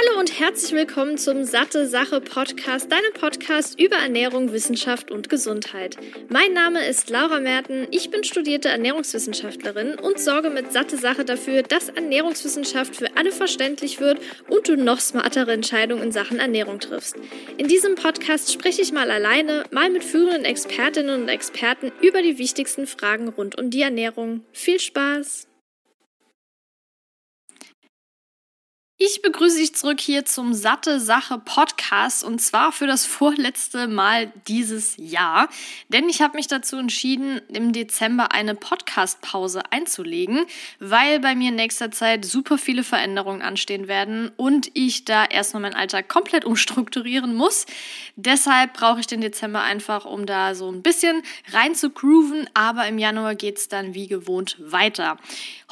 Hallo und herzlich willkommen zum Satte Sache Podcast, deinem Podcast über Ernährung, Wissenschaft und Gesundheit. Mein Name ist Laura Merten, ich bin studierte Ernährungswissenschaftlerin und sorge mit Satte Sache dafür, dass Ernährungswissenschaft für alle verständlich wird und du noch smartere Entscheidungen in Sachen Ernährung triffst. In diesem Podcast spreche ich mal alleine, mal mit führenden Expertinnen und Experten über die wichtigsten Fragen rund um die Ernährung. Viel Spaß! Ich begrüße dich zurück hier zum Satte Sache Podcast und zwar für das vorletzte Mal dieses Jahr. Denn ich habe mich dazu entschieden, im Dezember eine Podcast-Pause einzulegen, weil bei mir in nächster Zeit super viele Veränderungen anstehen werden und ich da erstmal meinen Alltag komplett umstrukturieren muss. Deshalb brauche ich den Dezember einfach, um da so ein bisschen rein zu grooven, aber im Januar geht es dann wie gewohnt weiter.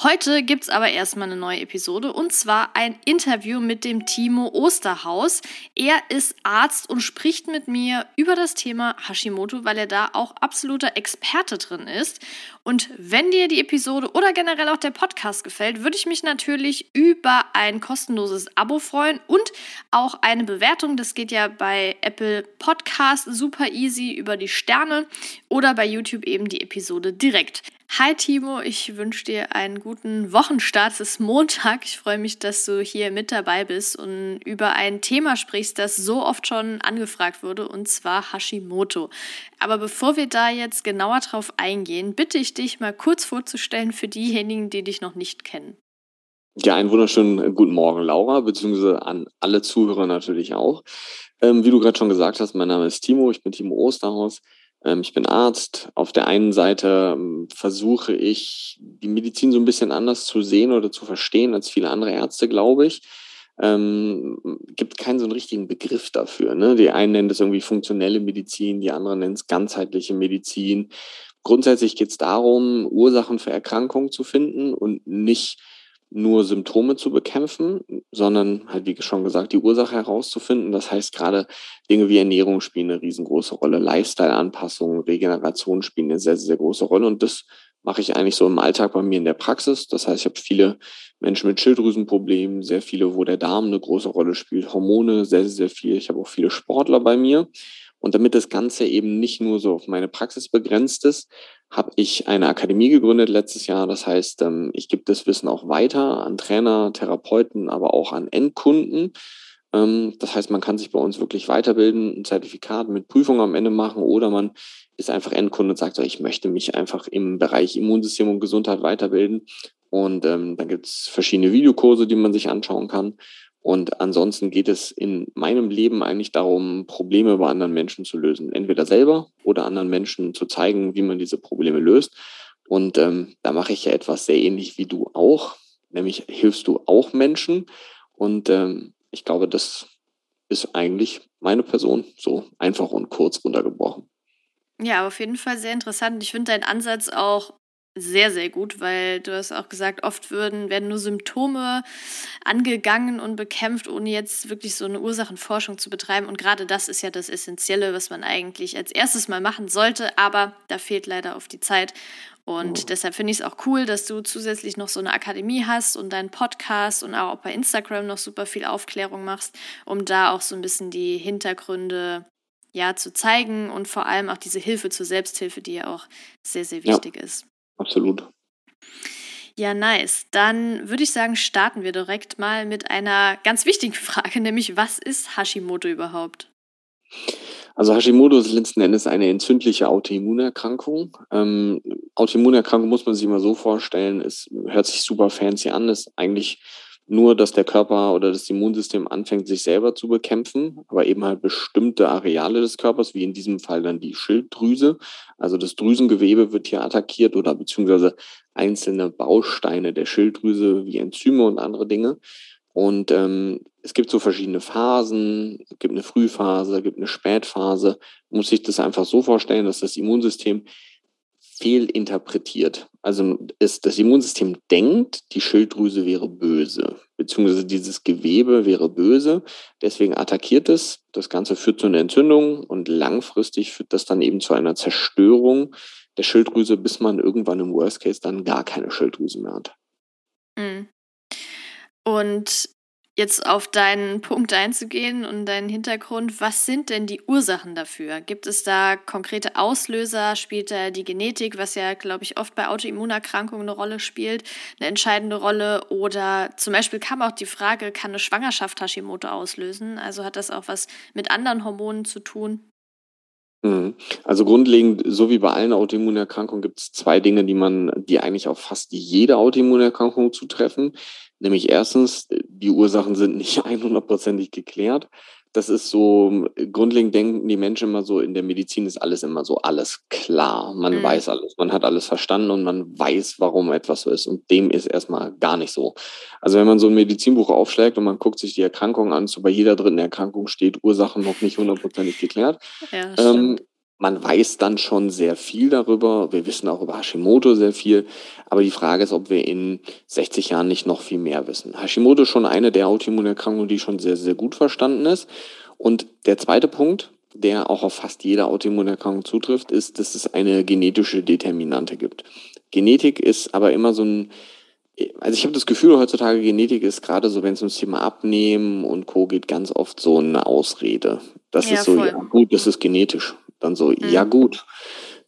Heute gibt es aber erstmal eine neue Episode und zwar ein Interview mit dem Timo Osterhaus. Er ist Arzt und spricht mit mir über das Thema Hashimoto, weil er da auch absoluter Experte drin ist. Und wenn dir die Episode oder generell auch der Podcast gefällt, würde ich mich natürlich über ein kostenloses Abo freuen und auch eine Bewertung. Das geht ja bei Apple Podcast super easy über die Sterne oder bei YouTube eben die Episode direkt. Hi Timo, ich wünsche dir einen guten Wochenstart. Es ist Montag. Ich freue mich, dass du hier mit dabei bist und über ein Thema sprichst, das so oft schon angefragt wurde, und zwar Hashimoto. Aber bevor wir da jetzt genauer drauf eingehen, bitte ich dich mal kurz vorzustellen für diejenigen, die dich noch nicht kennen. Ja, einen wunderschönen guten Morgen, Laura, beziehungsweise an alle Zuhörer natürlich auch. Ähm, wie du gerade schon gesagt hast, mein Name ist Timo, ich bin Timo Osterhaus. Ähm, ich bin Arzt. Auf der einen Seite ähm, versuche ich, die Medizin so ein bisschen anders zu sehen oder zu verstehen als viele andere Ärzte, glaube ich. Ähm, gibt keinen so einen richtigen Begriff dafür. Ne? Die einen nennen das irgendwie funktionelle Medizin, die anderen nennen es ganzheitliche Medizin. Grundsätzlich geht es darum, Ursachen für Erkrankungen zu finden und nicht nur Symptome zu bekämpfen, sondern halt, wie schon gesagt, die Ursache herauszufinden. Das heißt, gerade Dinge wie Ernährung spielen eine riesengroße Rolle, Lifestyle-Anpassungen, Regeneration spielen eine sehr, sehr große Rolle. Und das mache ich eigentlich so im Alltag bei mir in der Praxis. Das heißt, ich habe viele Menschen mit Schilddrüsenproblemen, sehr viele, wo der Darm eine große Rolle spielt, Hormone sehr, sehr viel. Ich habe auch viele Sportler bei mir. Und damit das Ganze eben nicht nur so auf meine Praxis begrenzt ist, habe ich eine Akademie gegründet letztes Jahr. Das heißt, ähm, ich gebe das Wissen auch weiter an Trainer, Therapeuten, aber auch an Endkunden. Ähm, das heißt, man kann sich bei uns wirklich weiterbilden, ein Zertifikat mit Prüfung am Ende machen oder man ist einfach Endkunde und sagt, ich möchte mich einfach im Bereich Immunsystem und Gesundheit weiterbilden. Und ähm, dann gibt es verschiedene Videokurse, die man sich anschauen kann. Und ansonsten geht es in meinem Leben eigentlich darum, Probleme bei anderen Menschen zu lösen. Entweder selber oder anderen Menschen zu zeigen, wie man diese Probleme löst. Und ähm, da mache ich ja etwas sehr ähnlich wie du auch. Nämlich hilfst du auch Menschen. Und ähm, ich glaube, das ist eigentlich meine Person so einfach und kurz runtergebrochen. Ja, auf jeden Fall sehr interessant. Ich finde deinen Ansatz auch sehr, sehr gut, weil du hast auch gesagt, oft würden, werden nur Symptome angegangen und bekämpft, ohne jetzt wirklich so eine Ursachenforschung zu betreiben. Und gerade das ist ja das Essentielle, was man eigentlich als erstes mal machen sollte, aber da fehlt leider auf die Zeit. Und oh. deshalb finde ich es auch cool, dass du zusätzlich noch so eine Akademie hast und deinen Podcast und auch bei Instagram noch super viel Aufklärung machst, um da auch so ein bisschen die Hintergründe ja zu zeigen und vor allem auch diese Hilfe zur Selbsthilfe, die ja auch sehr, sehr wichtig ja. ist. Absolut. Ja, nice. Dann würde ich sagen, starten wir direkt mal mit einer ganz wichtigen Frage, nämlich was ist Hashimoto überhaupt? Also Hashimoto ist letzten Endes eine entzündliche Autoimmunerkrankung. Ähm, Autoimmunerkrankung muss man sich immer so vorstellen, es hört sich super fancy an, ist eigentlich nur, dass der Körper oder das Immunsystem anfängt, sich selber zu bekämpfen, aber eben halt bestimmte Areale des Körpers, wie in diesem Fall dann die Schilddrüse. Also das Drüsengewebe wird hier attackiert oder beziehungsweise einzelne Bausteine der Schilddrüse wie Enzyme und andere Dinge. Und ähm, es gibt so verschiedene Phasen, es gibt eine Frühphase, es gibt eine Spätphase. Man muss sich das einfach so vorstellen, dass das Immunsystem fehlinterpretiert. Also ist, das Immunsystem denkt, die Schilddrüse wäre böse, beziehungsweise dieses Gewebe wäre böse, deswegen attackiert es. Das Ganze führt zu einer Entzündung und langfristig führt das dann eben zu einer Zerstörung der Schilddrüse, bis man irgendwann im Worst Case dann gar keine Schilddrüse mehr hat. Mhm. Und Jetzt auf deinen Punkt einzugehen und deinen Hintergrund, was sind denn die Ursachen dafür? Gibt es da konkrete Auslöser? Spielt da die Genetik, was ja, glaube ich, oft bei Autoimmunerkrankungen eine Rolle spielt, eine entscheidende Rolle? Oder zum Beispiel kam auch die Frage, kann eine Schwangerschaft Hashimoto auslösen? Also hat das auch was mit anderen Hormonen zu tun? Mhm. Also grundlegend, so wie bei allen Autoimmunerkrankungen, gibt es zwei Dinge, die man, die eigentlich auf fast jede Autoimmunerkrankung zutreffen. Nämlich erstens, die Ursachen sind nicht 100%ig geklärt. Das ist so, grundlegend denken die Menschen immer so, in der Medizin ist alles immer so, alles klar. Man mhm. weiß alles, man hat alles verstanden und man weiß, warum etwas so ist. Und dem ist erstmal gar nicht so. Also wenn man so ein Medizinbuch aufschlägt und man guckt sich die Erkrankung an, so bei jeder dritten Erkrankung steht Ursachen noch nicht hundertprozentig geklärt. Ja, ähm, man weiß dann schon sehr viel darüber. Wir wissen auch über Hashimoto sehr viel. Aber die Frage ist, ob wir in 60 Jahren nicht noch viel mehr wissen. Hashimoto ist schon eine der Autoimmunerkrankungen, die schon sehr, sehr gut verstanden ist. Und der zweite Punkt, der auch auf fast jede Autoimmunerkrankung zutrifft, ist, dass es eine genetische Determinante gibt. Genetik ist aber immer so ein, also ich habe das Gefühl, heutzutage Genetik ist gerade so, wenn es ums Thema Abnehmen und Co. geht, ganz oft so eine Ausrede. Das ja, ist so, voll. ja gut, das ist genetisch. Dann so, mhm. ja gut,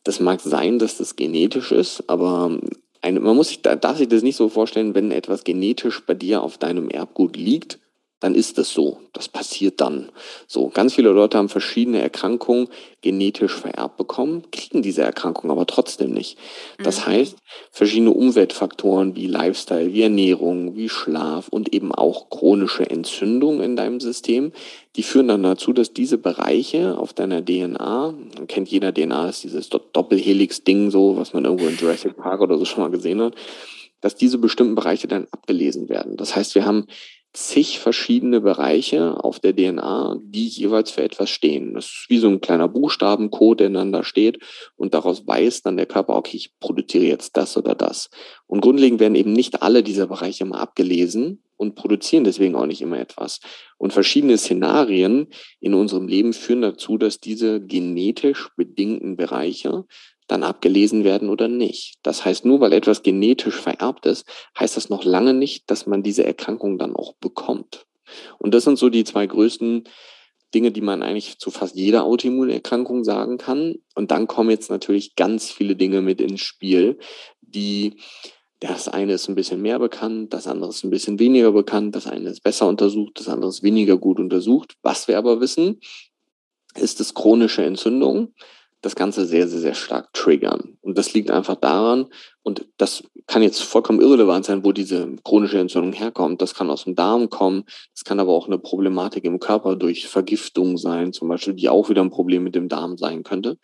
das mag sein, dass das genetisch ist, aber eine, man muss sich, darf sich das nicht so vorstellen, wenn etwas genetisch bei dir auf deinem Erbgut liegt, dann ist das so. Das passiert dann. So, ganz viele Leute haben verschiedene Erkrankungen genetisch vererbt bekommen, kriegen diese Erkrankung aber trotzdem nicht. Das mhm. heißt, verschiedene Umweltfaktoren wie Lifestyle, wie Ernährung, wie Schlaf und eben auch chronische Entzündung in deinem System, die führen dann dazu, dass diese Bereiche auf deiner DNA, kennt jeder DNA, ist dieses Doppelhelix-Ding so, was man irgendwo in Jurassic Park oder so schon mal gesehen hat, dass diese bestimmten Bereiche dann abgelesen werden. Das heißt, wir haben zig verschiedene Bereiche auf der DNA, die jeweils für etwas stehen. Das ist wie so ein kleiner Buchstabencode, der dann da steht und daraus weiß dann der Körper, okay, ich produziere jetzt das oder das. Und grundlegend werden eben nicht alle dieser Bereiche immer abgelesen und produzieren deswegen auch nicht immer etwas. Und verschiedene Szenarien in unserem Leben führen dazu, dass diese genetisch bedingten Bereiche dann abgelesen werden oder nicht. Das heißt, nur weil etwas genetisch vererbt ist, heißt das noch lange nicht, dass man diese Erkrankung dann auch bekommt. Und das sind so die zwei größten Dinge, die man eigentlich zu fast jeder Autoimmunerkrankung sagen kann. Und dann kommen jetzt natürlich ganz viele Dinge mit ins Spiel, die das eine ist ein bisschen mehr bekannt, das andere ist ein bisschen weniger bekannt, das eine ist besser untersucht, das andere ist weniger gut untersucht. Was wir aber wissen, ist es chronische Entzündung das Ganze sehr, sehr, sehr stark triggern. Und das liegt einfach daran, und das kann jetzt vollkommen irrelevant sein, wo diese chronische Entzündung herkommt. Das kann aus dem Darm kommen, das kann aber auch eine Problematik im Körper durch Vergiftung sein, zum Beispiel, die auch wieder ein Problem mit dem Darm sein könnte.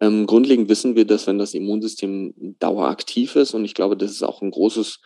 Ähm, grundlegend wissen wir, dass wenn das Immunsystem daueraktiv ist, und ich glaube, das ist auch ein großes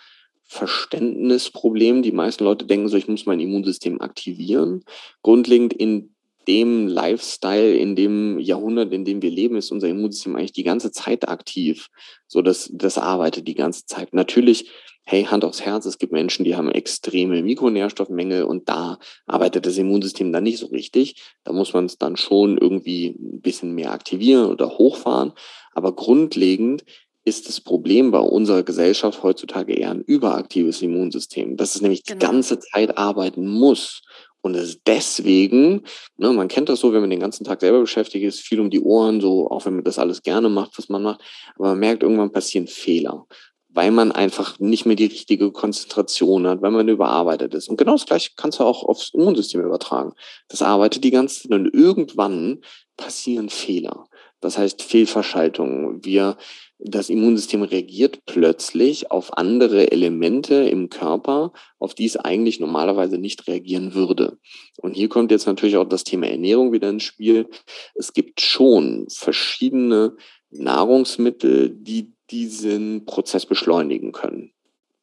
Verständnisproblem. Die meisten Leute denken so, ich muss mein Immunsystem aktivieren. Grundlegend in dem Lifestyle, in dem Jahrhundert, in dem wir leben, ist unser Immunsystem eigentlich die ganze Zeit aktiv. So, das, das arbeitet die ganze Zeit. Natürlich, hey, Hand aufs Herz, es gibt Menschen, die haben extreme Mikronährstoffmängel und da arbeitet das Immunsystem dann nicht so richtig. Da muss man es dann schon irgendwie ein bisschen mehr aktivieren oder hochfahren. Aber grundlegend ist das Problem bei unserer Gesellschaft heutzutage eher ein überaktives Immunsystem, dass es nämlich genau. die ganze Zeit arbeiten muss und es deswegen, ne, man kennt das so, wenn man den ganzen Tag selber beschäftigt ist, viel um die Ohren, so auch wenn man das alles gerne macht, was man macht, aber man merkt, irgendwann passieren Fehler, weil man einfach nicht mehr die richtige Konzentration hat, weil man überarbeitet ist. Und genau das gleiche kannst du auch aufs Immunsystem übertragen. Das arbeitet die ganze Zeit und irgendwann passieren Fehler. Das heißt Fehlverschaltungen. Wir das Immunsystem reagiert plötzlich auf andere Elemente im Körper, auf die es eigentlich normalerweise nicht reagieren würde. Und hier kommt jetzt natürlich auch das Thema Ernährung wieder ins Spiel. Es gibt schon verschiedene Nahrungsmittel, die diesen Prozess beschleunigen können.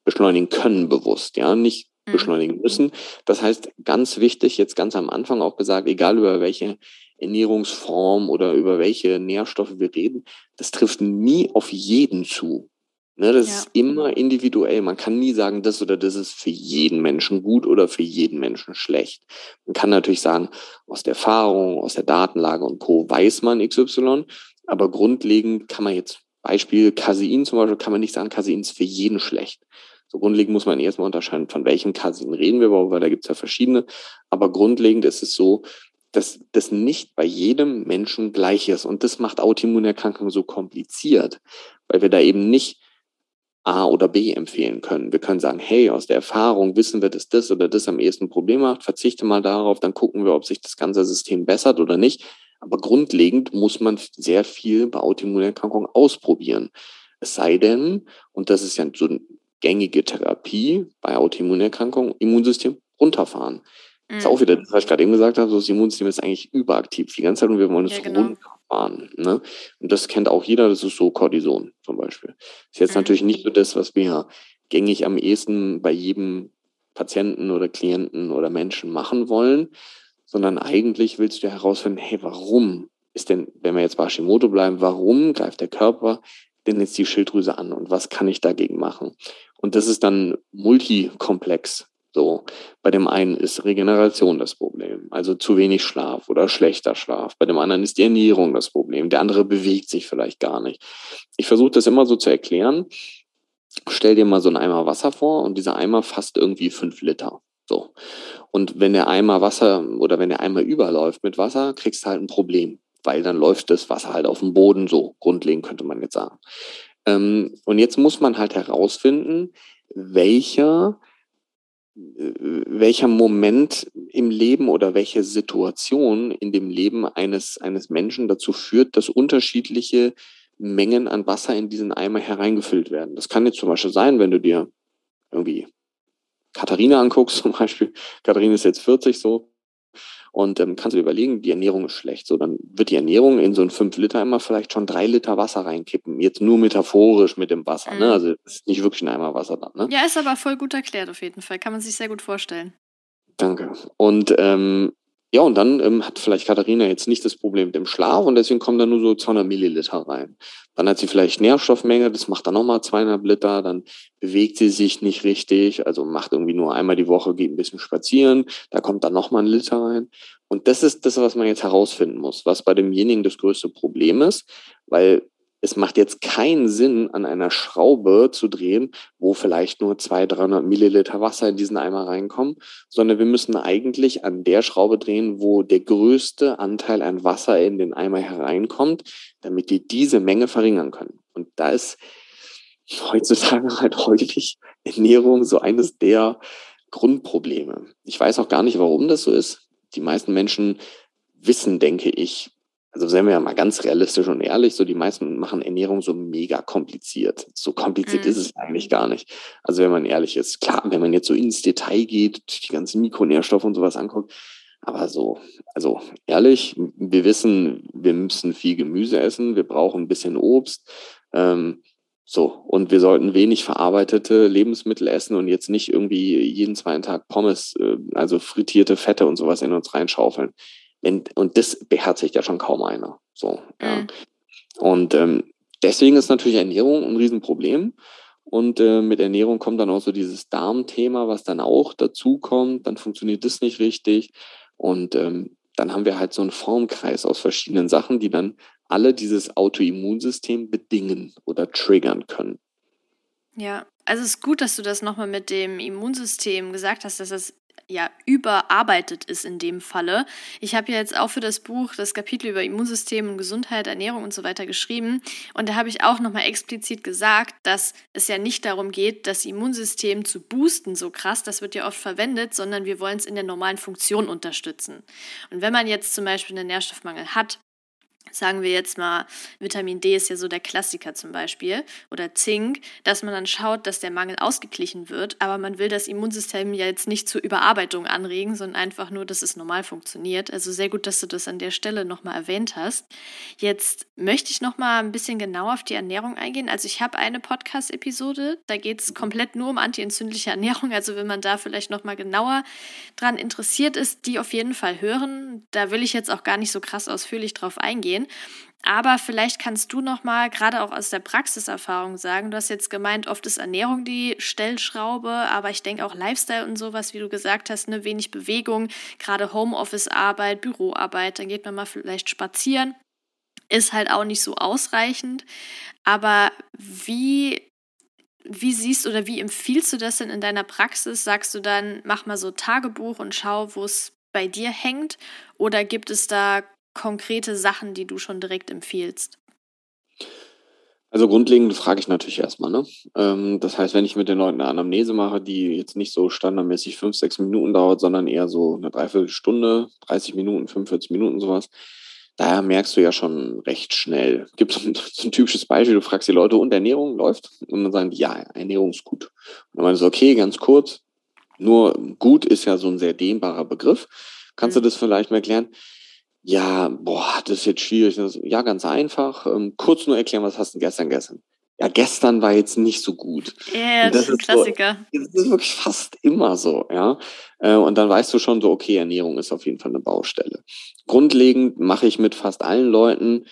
Beschleunigen können bewusst, ja, nicht mhm. beschleunigen müssen. Das heißt, ganz wichtig, jetzt ganz am Anfang auch gesagt, egal über welche Ernährungsform oder über welche Nährstoffe wir reden, das trifft nie auf jeden zu. Ne, das ja. ist immer individuell. Man kann nie sagen, das oder das ist für jeden Menschen gut oder für jeden Menschen schlecht. Man kann natürlich sagen, aus der Erfahrung, aus der Datenlage und Co. weiß man XY, aber grundlegend kann man jetzt Beispiel Casein zum Beispiel, kann man nicht sagen, Casein ist für jeden schlecht. So grundlegend muss man erstmal unterscheiden, von welchen Casein reden wir überhaupt, weil da gibt es ja verschiedene. Aber grundlegend ist es so, dass das nicht bei jedem Menschen gleich ist. Und das macht Autoimmunerkrankungen so kompliziert, weil wir da eben nicht A oder B empfehlen können. Wir können sagen, hey, aus der Erfahrung wissen wir, dass das oder das am ehesten Problem macht, verzichte mal darauf, dann gucken wir, ob sich das ganze System bessert oder nicht. Aber grundlegend muss man sehr viel bei Autoimmunerkrankungen ausprobieren. Es sei denn, und das ist ja so eine gängige Therapie bei Autoimmunerkrankungen, Immunsystem runterfahren. Mhm. Das ist auch wieder, das, was ich gerade eben gesagt habe, so das Immunsystem ist eigentlich überaktiv die ganze Zeit und wir wollen es ja, genau. runterfahren. Ne? Und das kennt auch jeder, das ist so Cortison zum Beispiel. Das ist jetzt mhm. natürlich nicht so das, was wir gängig am ehesten bei jedem Patienten oder Klienten oder Menschen machen wollen, sondern eigentlich willst du herausfinden, hey, warum ist denn, wenn wir jetzt bei Hashimoto bleiben, warum greift der Körper denn jetzt die Schilddrüse an und was kann ich dagegen machen? Und das ist dann multikomplex. So, bei dem einen ist Regeneration das Problem, also zu wenig Schlaf oder schlechter Schlaf. Bei dem anderen ist die Ernährung das Problem. Der andere bewegt sich vielleicht gar nicht. Ich versuche das immer so zu erklären. Stell dir mal so einen Eimer Wasser vor und dieser Eimer fasst irgendwie fünf Liter. So. Und wenn der Eimer Wasser oder wenn der Eimer überläuft mit Wasser, kriegst du halt ein Problem, weil dann läuft das Wasser halt auf dem Boden so. Grundlegend könnte man jetzt sagen. Ähm, und jetzt muss man halt herausfinden, welcher welcher Moment im Leben oder welche Situation in dem Leben eines, eines Menschen dazu führt, dass unterschiedliche Mengen an Wasser in diesen Eimer hereingefüllt werden. Das kann jetzt zum Beispiel sein, wenn du dir irgendwie Katharina anguckst, zum Beispiel. Katharina ist jetzt 40 so. Und ähm, kannst du dir überlegen, die Ernährung ist schlecht. So, dann wird die Ernährung in so einen 5 Liter Eimer vielleicht schon drei Liter Wasser reinkippen. Jetzt nur metaphorisch mit dem Wasser. Ne? Mhm. Ne? Also ist nicht wirklich ein Eimer Wasser dann. Ne? Ja, ist aber voll gut erklärt auf jeden Fall. Kann man sich sehr gut vorstellen. Danke. Und ähm, ja, und dann ähm, hat vielleicht Katharina jetzt nicht das Problem mit dem Schlaf und deswegen kommen da nur so 200 Milliliter rein. Dann hat sie vielleicht Nährstoffmenge, das macht dann nochmal 200 Liter, dann bewegt sie sich nicht richtig, also macht irgendwie nur einmal die Woche, geht ein bisschen spazieren, da kommt dann nochmal ein Liter rein. Und das ist das, was man jetzt herausfinden muss, was bei demjenigen das größte Problem ist, weil es macht jetzt keinen Sinn, an einer Schraube zu drehen, wo vielleicht nur 200, 300 Milliliter Wasser in diesen Eimer reinkommen, sondern wir müssen eigentlich an der Schraube drehen, wo der größte Anteil an Wasser in den Eimer hereinkommt, damit die diese Menge verringern können. Und da ist heutzutage halt häufig Ernährung so eines der Grundprobleme. Ich weiß auch gar nicht, warum das so ist. Die meisten Menschen wissen, denke ich, also seien wir ja mal ganz realistisch und ehrlich, so die meisten machen Ernährung so mega kompliziert. So kompliziert mhm. ist es eigentlich gar nicht. Also wenn man ehrlich ist, klar, wenn man jetzt so ins Detail geht, die ganzen Mikronährstoffe und sowas anguckt, aber so, also ehrlich, wir wissen, wir müssen viel Gemüse essen, wir brauchen ein bisschen Obst. Ähm, so, und wir sollten wenig verarbeitete Lebensmittel essen und jetzt nicht irgendwie jeden zweiten Tag Pommes, äh, also frittierte Fette und sowas in uns reinschaufeln. Wenn, und das beherzigt ja schon kaum einer. So, ja. Mhm. Und ähm, deswegen ist natürlich Ernährung ein Riesenproblem. Und äh, mit Ernährung kommt dann auch so dieses Darmthema, was dann auch dazu kommt. Dann funktioniert das nicht richtig. Und ähm, dann haben wir halt so einen Formkreis aus verschiedenen Sachen, die dann alle dieses Autoimmunsystem bedingen oder triggern können. Ja, also es ist gut, dass du das nochmal mit dem Immunsystem gesagt hast, dass das ja überarbeitet ist in dem Falle. Ich habe ja jetzt auch für das Buch das Kapitel über Immunsystem und Gesundheit, Ernährung und so weiter geschrieben und da habe ich auch nochmal explizit gesagt, dass es ja nicht darum geht, das Immunsystem zu boosten so krass, das wird ja oft verwendet, sondern wir wollen es in der normalen Funktion unterstützen. Und wenn man jetzt zum Beispiel einen Nährstoffmangel hat, sagen wir jetzt mal, Vitamin D ist ja so der Klassiker zum Beispiel, oder Zink, dass man dann schaut, dass der Mangel ausgeglichen wird, aber man will das Immunsystem ja jetzt nicht zur Überarbeitung anregen, sondern einfach nur, dass es normal funktioniert. Also sehr gut, dass du das an der Stelle nochmal erwähnt hast. Jetzt möchte ich nochmal ein bisschen genauer auf die Ernährung eingehen. Also ich habe eine Podcast-Episode, da geht es komplett nur um antientzündliche Ernährung. Also wenn man da vielleicht nochmal genauer dran interessiert ist, die auf jeden Fall hören. Da will ich jetzt auch gar nicht so krass ausführlich drauf eingehen gehen. Aber vielleicht kannst du noch mal gerade auch aus der Praxiserfahrung sagen, du hast jetzt gemeint, oft ist Ernährung die Stellschraube, aber ich denke auch Lifestyle und sowas, wie du gesagt hast, ne, wenig Bewegung, gerade Homeoffice-Arbeit, Büroarbeit, dann geht man mal vielleicht spazieren, ist halt auch nicht so ausreichend. Aber wie wie siehst oder wie empfiehlst du das denn in deiner Praxis? Sagst du dann, mach mal so Tagebuch und schau, wo es bei dir hängt? Oder gibt es da konkrete Sachen, die du schon direkt empfiehlst? Also grundlegend frage ich natürlich erstmal. Ne? Ähm, das heißt, wenn ich mit den Leuten eine Anamnese mache, die jetzt nicht so standardmäßig fünf, sechs Minuten dauert, sondern eher so eine Dreiviertelstunde, 30 Minuten, 45 Minuten sowas, da merkst du ja schon recht schnell. Gibt so ein, so ein typisches Beispiel, du fragst die Leute, und Ernährung läuft? Und dann sagen die, ja, Ernährung ist gut. Und dann meinst du, okay, ganz kurz, nur gut ist ja so ein sehr dehnbarer Begriff. Kannst du mhm. das vielleicht mal erklären? Ja, boah, das ist jetzt schwierig. Ja, ganz einfach. Ähm, kurz nur erklären, was hast du gestern gegessen? Ja, gestern war jetzt nicht so gut. Ja, das, das, ist ein Klassiker. So, das ist wirklich fast immer so, ja. Äh, und dann weißt du schon so, okay, Ernährung ist auf jeden Fall eine Baustelle. Grundlegend mache ich mit fast allen Leuten,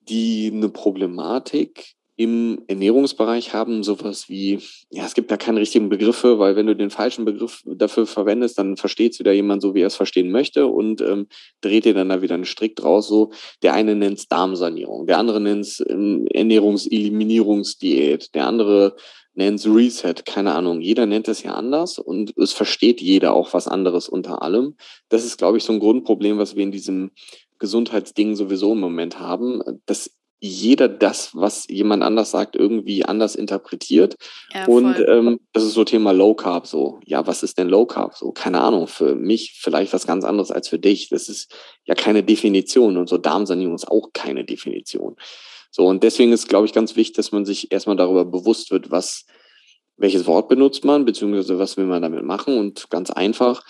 die eine Problematik im Ernährungsbereich haben sowas wie, ja, es gibt da keine richtigen Begriffe, weil wenn du den falschen Begriff dafür verwendest, dann versteht es wieder jemand so, wie er es verstehen möchte und ähm, dreht dir dann da wieder einen Strick draus. So, der eine nennt es Darmsanierung, der andere nennt es ähm, Ernährungseliminierungsdiät, der andere nennt es Reset, keine Ahnung. Jeder nennt es ja anders und es versteht jeder auch was anderes unter allem. Das ist, glaube ich, so ein Grundproblem, was wir in diesem Gesundheitsding sowieso im Moment haben. Das jeder das, was jemand anders sagt, irgendwie anders interpretiert. Ja, und ähm, das ist so Thema Low Carb so. Ja, was ist denn Low Carb so? Keine Ahnung, für mich vielleicht was ganz anderes als für dich. Das ist ja keine Definition und so Darmsanierung ist auch keine Definition. So, und deswegen ist, glaube ich, ganz wichtig, dass man sich erstmal darüber bewusst wird, was, welches Wort benutzt man, beziehungsweise was will man damit machen. Und ganz einfach,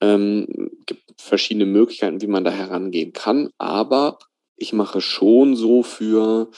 ähm, gibt verschiedene Möglichkeiten, wie man da herangehen kann. Aber ich mache schon so für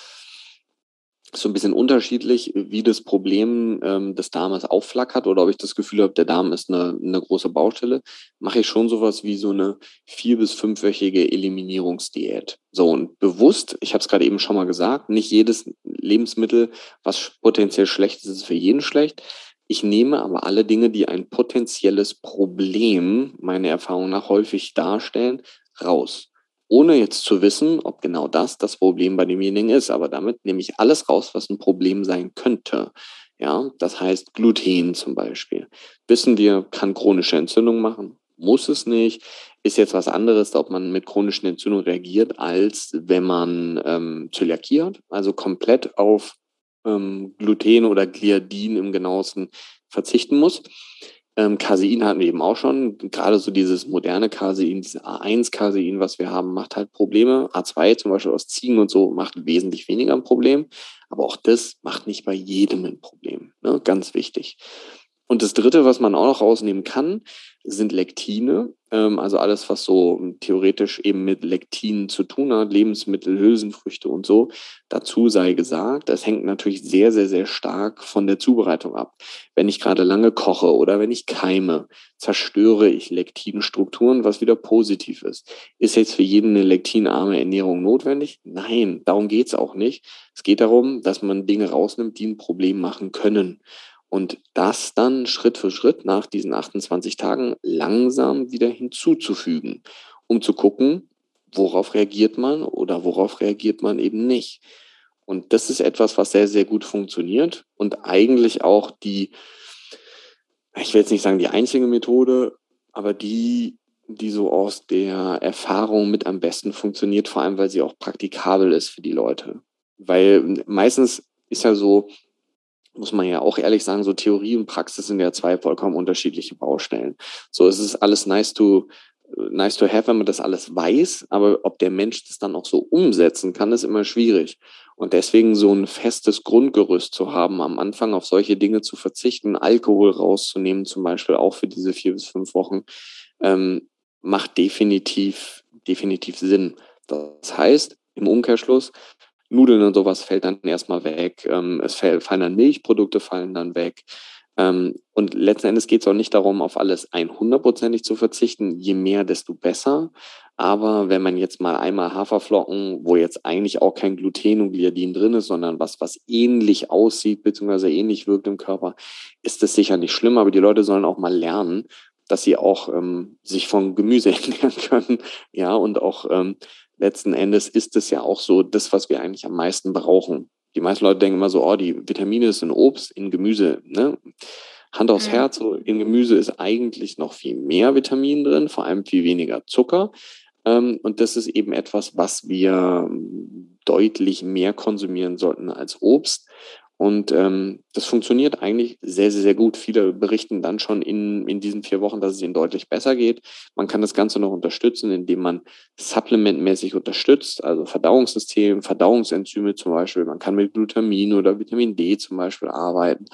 so ein bisschen unterschiedlich, wie das Problem ähm, des Darmes aufflackert oder ob ich das Gefühl habe, der Darm ist eine, eine große Baustelle, mache ich schon sowas wie so eine vier- bis fünfwöchige Eliminierungsdiät. So und bewusst, ich habe es gerade eben schon mal gesagt, nicht jedes Lebensmittel, was potenziell schlecht ist, ist für jeden schlecht. Ich nehme aber alle Dinge, die ein potenzielles Problem, meiner Erfahrung nach, häufig darstellen, raus ohne jetzt zu wissen, ob genau das das Problem bei demjenigen ist. Aber damit nehme ich alles raus, was ein Problem sein könnte. Ja, das heißt Gluten zum Beispiel. Wissen wir, kann chronische Entzündung machen, muss es nicht. Ist jetzt was anderes, ob man mit chronischen Entzündungen reagiert, als wenn man ähm, Zöliakie hat, also komplett auf ähm, Gluten oder Gliadin im genauesten verzichten muss. Ähm, Casein hatten wir eben auch schon. Gerade so dieses moderne Casein, dieses A1-Casein, was wir haben, macht halt Probleme. A2 zum Beispiel aus Ziegen und so macht wesentlich weniger ein Problem. Aber auch das macht nicht bei jedem ein Problem. Ne? Ganz wichtig. Und das Dritte, was man auch noch rausnehmen kann, sind Lektine. Ähm, also alles, was so theoretisch eben mit Lektinen zu tun hat, Lebensmittel, Hülsenfrüchte und so. Dazu sei gesagt, das hängt natürlich sehr, sehr, sehr stark von der Zubereitung ab. Wenn ich gerade lange koche oder wenn ich keime, zerstöre ich Lektinstrukturen, was wieder positiv ist. Ist jetzt für jeden eine lektinarme Ernährung notwendig? Nein, darum geht es auch nicht. Es geht darum, dass man Dinge rausnimmt, die ein Problem machen können und das dann Schritt für Schritt nach diesen 28 Tagen langsam wieder hinzuzufügen, um zu gucken, worauf reagiert man oder worauf reagiert man eben nicht. Und das ist etwas, was sehr, sehr gut funktioniert und eigentlich auch die, ich will jetzt nicht sagen die einzige Methode, aber die, die so aus der Erfahrung mit am besten funktioniert, vor allem weil sie auch praktikabel ist für die Leute. Weil meistens ist ja so, muss man ja auch ehrlich sagen, so Theorie und Praxis sind ja zwei vollkommen unterschiedliche Baustellen. So es ist alles nice to nice to have, wenn man das alles weiß, aber ob der Mensch das dann auch so umsetzen kann, ist immer schwierig. Und deswegen so ein festes Grundgerüst zu haben, am Anfang auf solche Dinge zu verzichten, Alkohol rauszunehmen, zum Beispiel auch für diese vier bis fünf Wochen, ähm, macht definitiv, definitiv Sinn. Das heißt, im Umkehrschluss, Nudeln und sowas fällt dann erstmal weg. Ähm, es fallen dann Milchprodukte, fallen dann weg. Ähm, und letzten Endes geht es auch nicht darum, auf alles 100%ig zu verzichten. Je mehr, desto besser. Aber wenn man jetzt mal einmal Haferflocken, wo jetzt eigentlich auch kein Gluten und Gliadin drin ist, sondern was, was ähnlich aussieht, beziehungsweise ähnlich wirkt im Körper, ist es sicher nicht schlimm. Aber die Leute sollen auch mal lernen, dass sie auch ähm, sich von Gemüse ernähren können, ja, und auch ähm, letzten Endes ist es ja auch so das, was wir eigentlich am meisten brauchen. Die meisten Leute denken immer so, oh, die Vitamine sind Obst, in Gemüse, ne? Hand aufs Herz, so in Gemüse ist eigentlich noch viel mehr Vitamin drin, vor allem viel weniger Zucker. Ähm, und das ist eben etwas, was wir deutlich mehr konsumieren sollten als Obst. Und ähm, das funktioniert eigentlich sehr, sehr, sehr gut. Viele berichten dann schon in, in diesen vier Wochen, dass es ihnen deutlich besser geht. Man kann das Ganze noch unterstützen, indem man supplementmäßig unterstützt, also Verdauungssystem, Verdauungsenzyme zum Beispiel. Man kann mit Glutamin oder Vitamin D zum Beispiel arbeiten.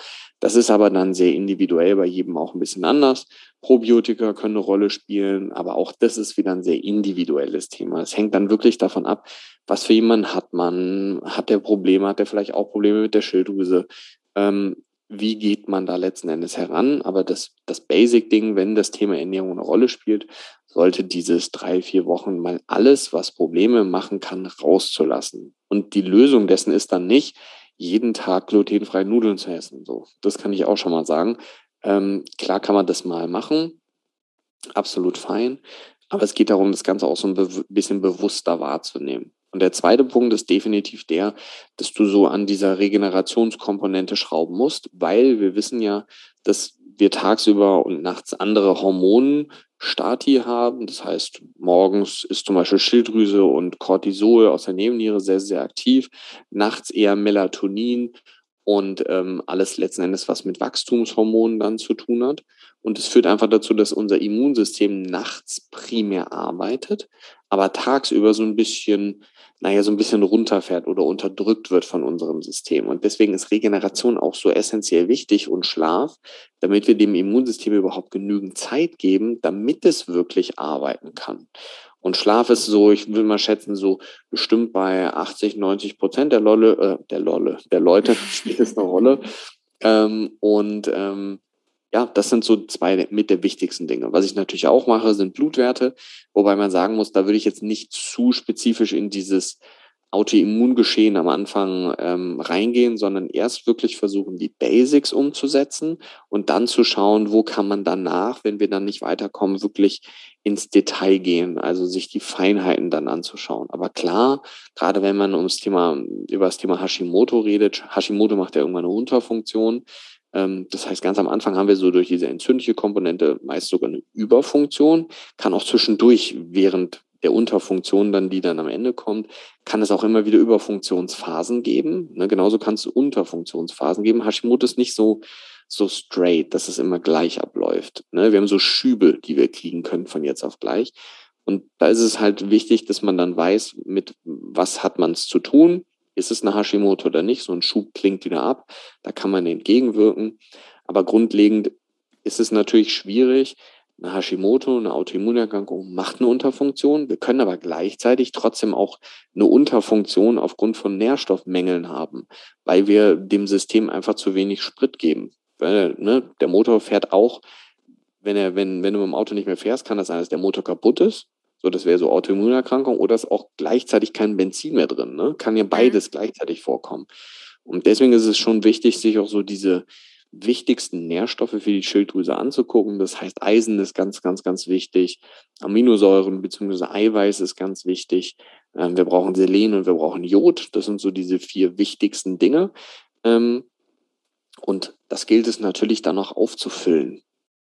Das ist aber dann sehr individuell bei jedem auch ein bisschen anders. Probiotika können eine Rolle spielen, aber auch das ist wieder ein sehr individuelles Thema. Es hängt dann wirklich davon ab, was für jemanden hat man, hat der Probleme, hat der vielleicht auch Probleme mit der Schilddrüse, ähm, wie geht man da letzten Endes heran? Aber das, das Basic-Ding, wenn das Thema Ernährung eine Rolle spielt, sollte dieses drei, vier Wochen mal alles, was Probleme machen kann, rauszulassen. Und die Lösung dessen ist dann nicht, jeden Tag glutenfreie Nudeln zu essen. So, das kann ich auch schon mal sagen. Ähm, klar kann man das mal machen, absolut fein. Aber es geht darum, das Ganze auch so ein be bisschen bewusster wahrzunehmen. Und der zweite Punkt ist definitiv der, dass du so an dieser Regenerationskomponente schrauben musst, weil wir wissen ja, dass wir tagsüber und nachts andere Hormonstati haben. Das heißt, morgens ist zum Beispiel Schilddrüse und Cortisol aus der Nebenniere sehr, sehr aktiv. Nachts eher Melatonin und ähm, alles letzten Endes, was mit Wachstumshormonen dann zu tun hat. Und es führt einfach dazu, dass unser Immunsystem nachts primär arbeitet, aber tagsüber so ein bisschen, naja, so ein bisschen runterfährt oder unterdrückt wird von unserem System. Und deswegen ist Regeneration auch so essentiell wichtig und Schlaf, damit wir dem Immunsystem überhaupt genügend Zeit geben, damit es wirklich arbeiten kann. Und Schlaf ist so, ich will mal schätzen, so bestimmt bei 80, 90 Prozent der Lolle, äh, der Lolle, der Leute spielt es eine Rolle. Ähm, und ähm, ja, das sind so zwei mit der wichtigsten Dinge. Was ich natürlich auch mache, sind Blutwerte, wobei man sagen muss, da würde ich jetzt nicht zu spezifisch in dieses Autoimmungeschehen am Anfang ähm, reingehen, sondern erst wirklich versuchen, die Basics umzusetzen und dann zu schauen, wo kann man danach, wenn wir dann nicht weiterkommen, wirklich ins Detail gehen, also sich die Feinheiten dann anzuschauen. Aber klar, gerade wenn man ums Thema, über das Thema Hashimoto redet, Hashimoto macht ja irgendwann eine Unterfunktion. Ähm, das heißt, ganz am Anfang haben wir so durch diese entzündliche Komponente meist sogar eine Überfunktion, kann auch zwischendurch während der Unterfunktion dann, die dann am Ende kommt, kann es auch immer wieder Überfunktionsphasen geben. Ne, genauso kann es Unterfunktionsphasen geben. Hashimoto ist nicht so, so straight, dass es immer gleich abläuft. Ne, wir haben so Schübe, die wir kriegen können von jetzt auf gleich. Und da ist es halt wichtig, dass man dann weiß, mit was hat man es zu tun. Ist es eine Hashimoto oder nicht? So ein Schub klingt wieder ab. Da kann man entgegenwirken. Aber grundlegend ist es natürlich schwierig, eine Hashimoto, eine Autoimmunerkrankung macht eine Unterfunktion. Wir können aber gleichzeitig trotzdem auch eine Unterfunktion aufgrund von Nährstoffmängeln haben, weil wir dem System einfach zu wenig Sprit geben. Weil, ne, der Motor fährt auch, wenn er, wenn, wenn du mit dem Auto nicht mehr fährst, kann das sein, dass der Motor kaputt ist. So, das wäre so Autoimmunerkrankung oder ist auch gleichzeitig kein Benzin mehr drin. Ne? Kann ja beides gleichzeitig vorkommen. Und deswegen ist es schon wichtig, sich auch so diese, wichtigsten Nährstoffe für die Schilddrüse anzugucken. Das heißt, Eisen ist ganz, ganz, ganz wichtig. Aminosäuren bzw. Eiweiß ist ganz wichtig. Ähm, wir brauchen Selen und wir brauchen Jod. Das sind so diese vier wichtigsten Dinge. Ähm, und das gilt es natürlich dann noch aufzufüllen.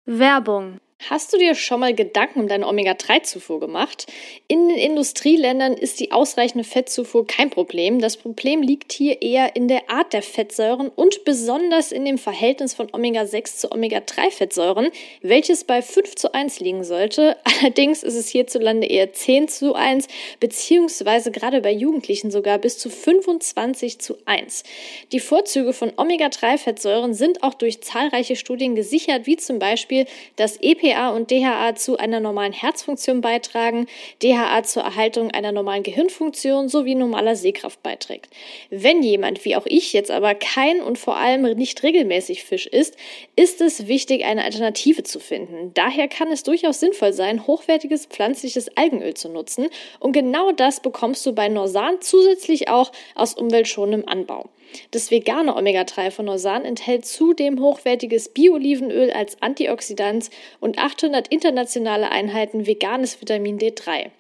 Werbung Hast du dir schon mal Gedanken um deine Omega-3-Zufuhr gemacht? In den Industrieländern ist die ausreichende Fettzufuhr kein Problem. Das Problem liegt hier eher in der Art der Fettsäuren und besonders in dem Verhältnis von Omega-6 zu Omega-3-Fettsäuren, welches bei 5 zu 1 liegen sollte. Allerdings ist es hierzulande eher 10 zu 1, beziehungsweise gerade bei Jugendlichen sogar bis zu 25 zu 1. Die Vorzüge von Omega-3-Fettsäuren sind auch durch zahlreiche Studien gesichert, wie zum Beispiel das EPA EPA und DHA zu einer normalen Herzfunktion beitragen, DHA zur Erhaltung einer normalen Gehirnfunktion sowie normaler Sehkraft beiträgt. Wenn jemand, wie auch ich, jetzt aber kein und vor allem nicht regelmäßig Fisch isst, ist es wichtig, eine Alternative zu finden. Daher kann es durchaus sinnvoll sein, hochwertiges pflanzliches Algenöl zu nutzen und genau das bekommst du bei Norsan zusätzlich auch aus umweltschonendem Anbau. Das vegane Omega-3 von Norsan enthält zudem hochwertiges Bio-Olivenöl als Antioxidant und 800 internationale Einheiten veganes Vitamin D3.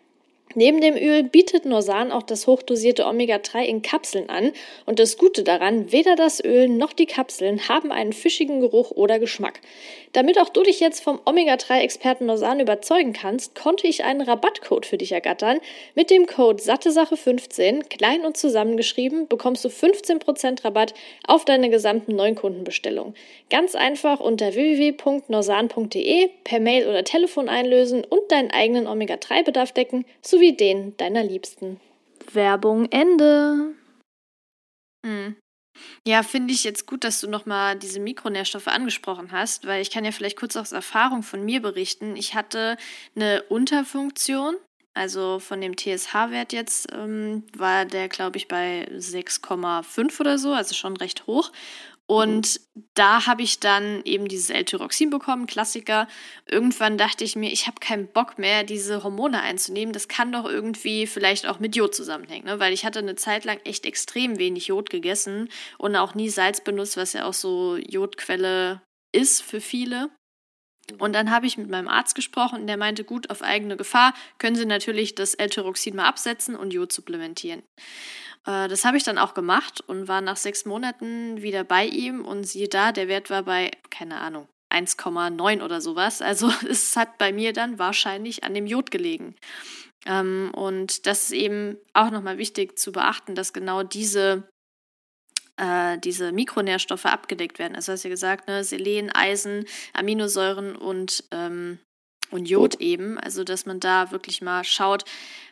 Neben dem Öl bietet Norsan auch das hochdosierte Omega-3 in Kapseln an und das Gute daran, weder das Öl noch die Kapseln haben einen fischigen Geruch oder Geschmack. Damit auch du dich jetzt vom Omega-3-Experten Norsan überzeugen kannst, konnte ich einen Rabattcode für dich ergattern. Mit dem Code SatteSache15, klein und zusammengeschrieben, bekommst du 15% Rabatt auf deine gesamten Neukundenbestellungen. Ganz einfach unter www.norsan.de per Mail oder Telefon einlösen und deinen eigenen Omega-3-Bedarf decken, sowie den deiner Liebsten. Werbung Ende. Hm. Ja, finde ich jetzt gut, dass du nochmal diese Mikronährstoffe angesprochen hast, weil ich kann ja vielleicht kurz aus Erfahrung von mir berichten. Ich hatte eine Unterfunktion, also von dem TSH-Wert jetzt ähm, war der, glaube ich, bei 6,5 oder so, also schon recht hoch. Und da habe ich dann eben dieses L-Tyroxin bekommen, Klassiker. Irgendwann dachte ich mir, ich habe keinen Bock mehr, diese Hormone einzunehmen. Das kann doch irgendwie vielleicht auch mit Jod zusammenhängen, ne? weil ich hatte eine Zeit lang echt extrem wenig Jod gegessen und auch nie Salz benutzt, was ja auch so Jodquelle ist für viele. Und dann habe ich mit meinem Arzt gesprochen und der meinte, gut, auf eigene Gefahr können Sie natürlich das L-Tyroxin mal absetzen und Jod supplementieren. Äh, das habe ich dann auch gemacht und war nach sechs Monaten wieder bei ihm und siehe da, der Wert war bei, keine Ahnung, 1,9 oder sowas. Also es hat bei mir dann wahrscheinlich an dem Jod gelegen. Ähm, und das ist eben auch nochmal wichtig zu beachten, dass genau diese äh, diese Mikronährstoffe abgedeckt werden. Also hast du ja gesagt, ne, Selen, Eisen, Aminosäuren und ähm, und Jod eben. Also, dass man da wirklich mal schaut,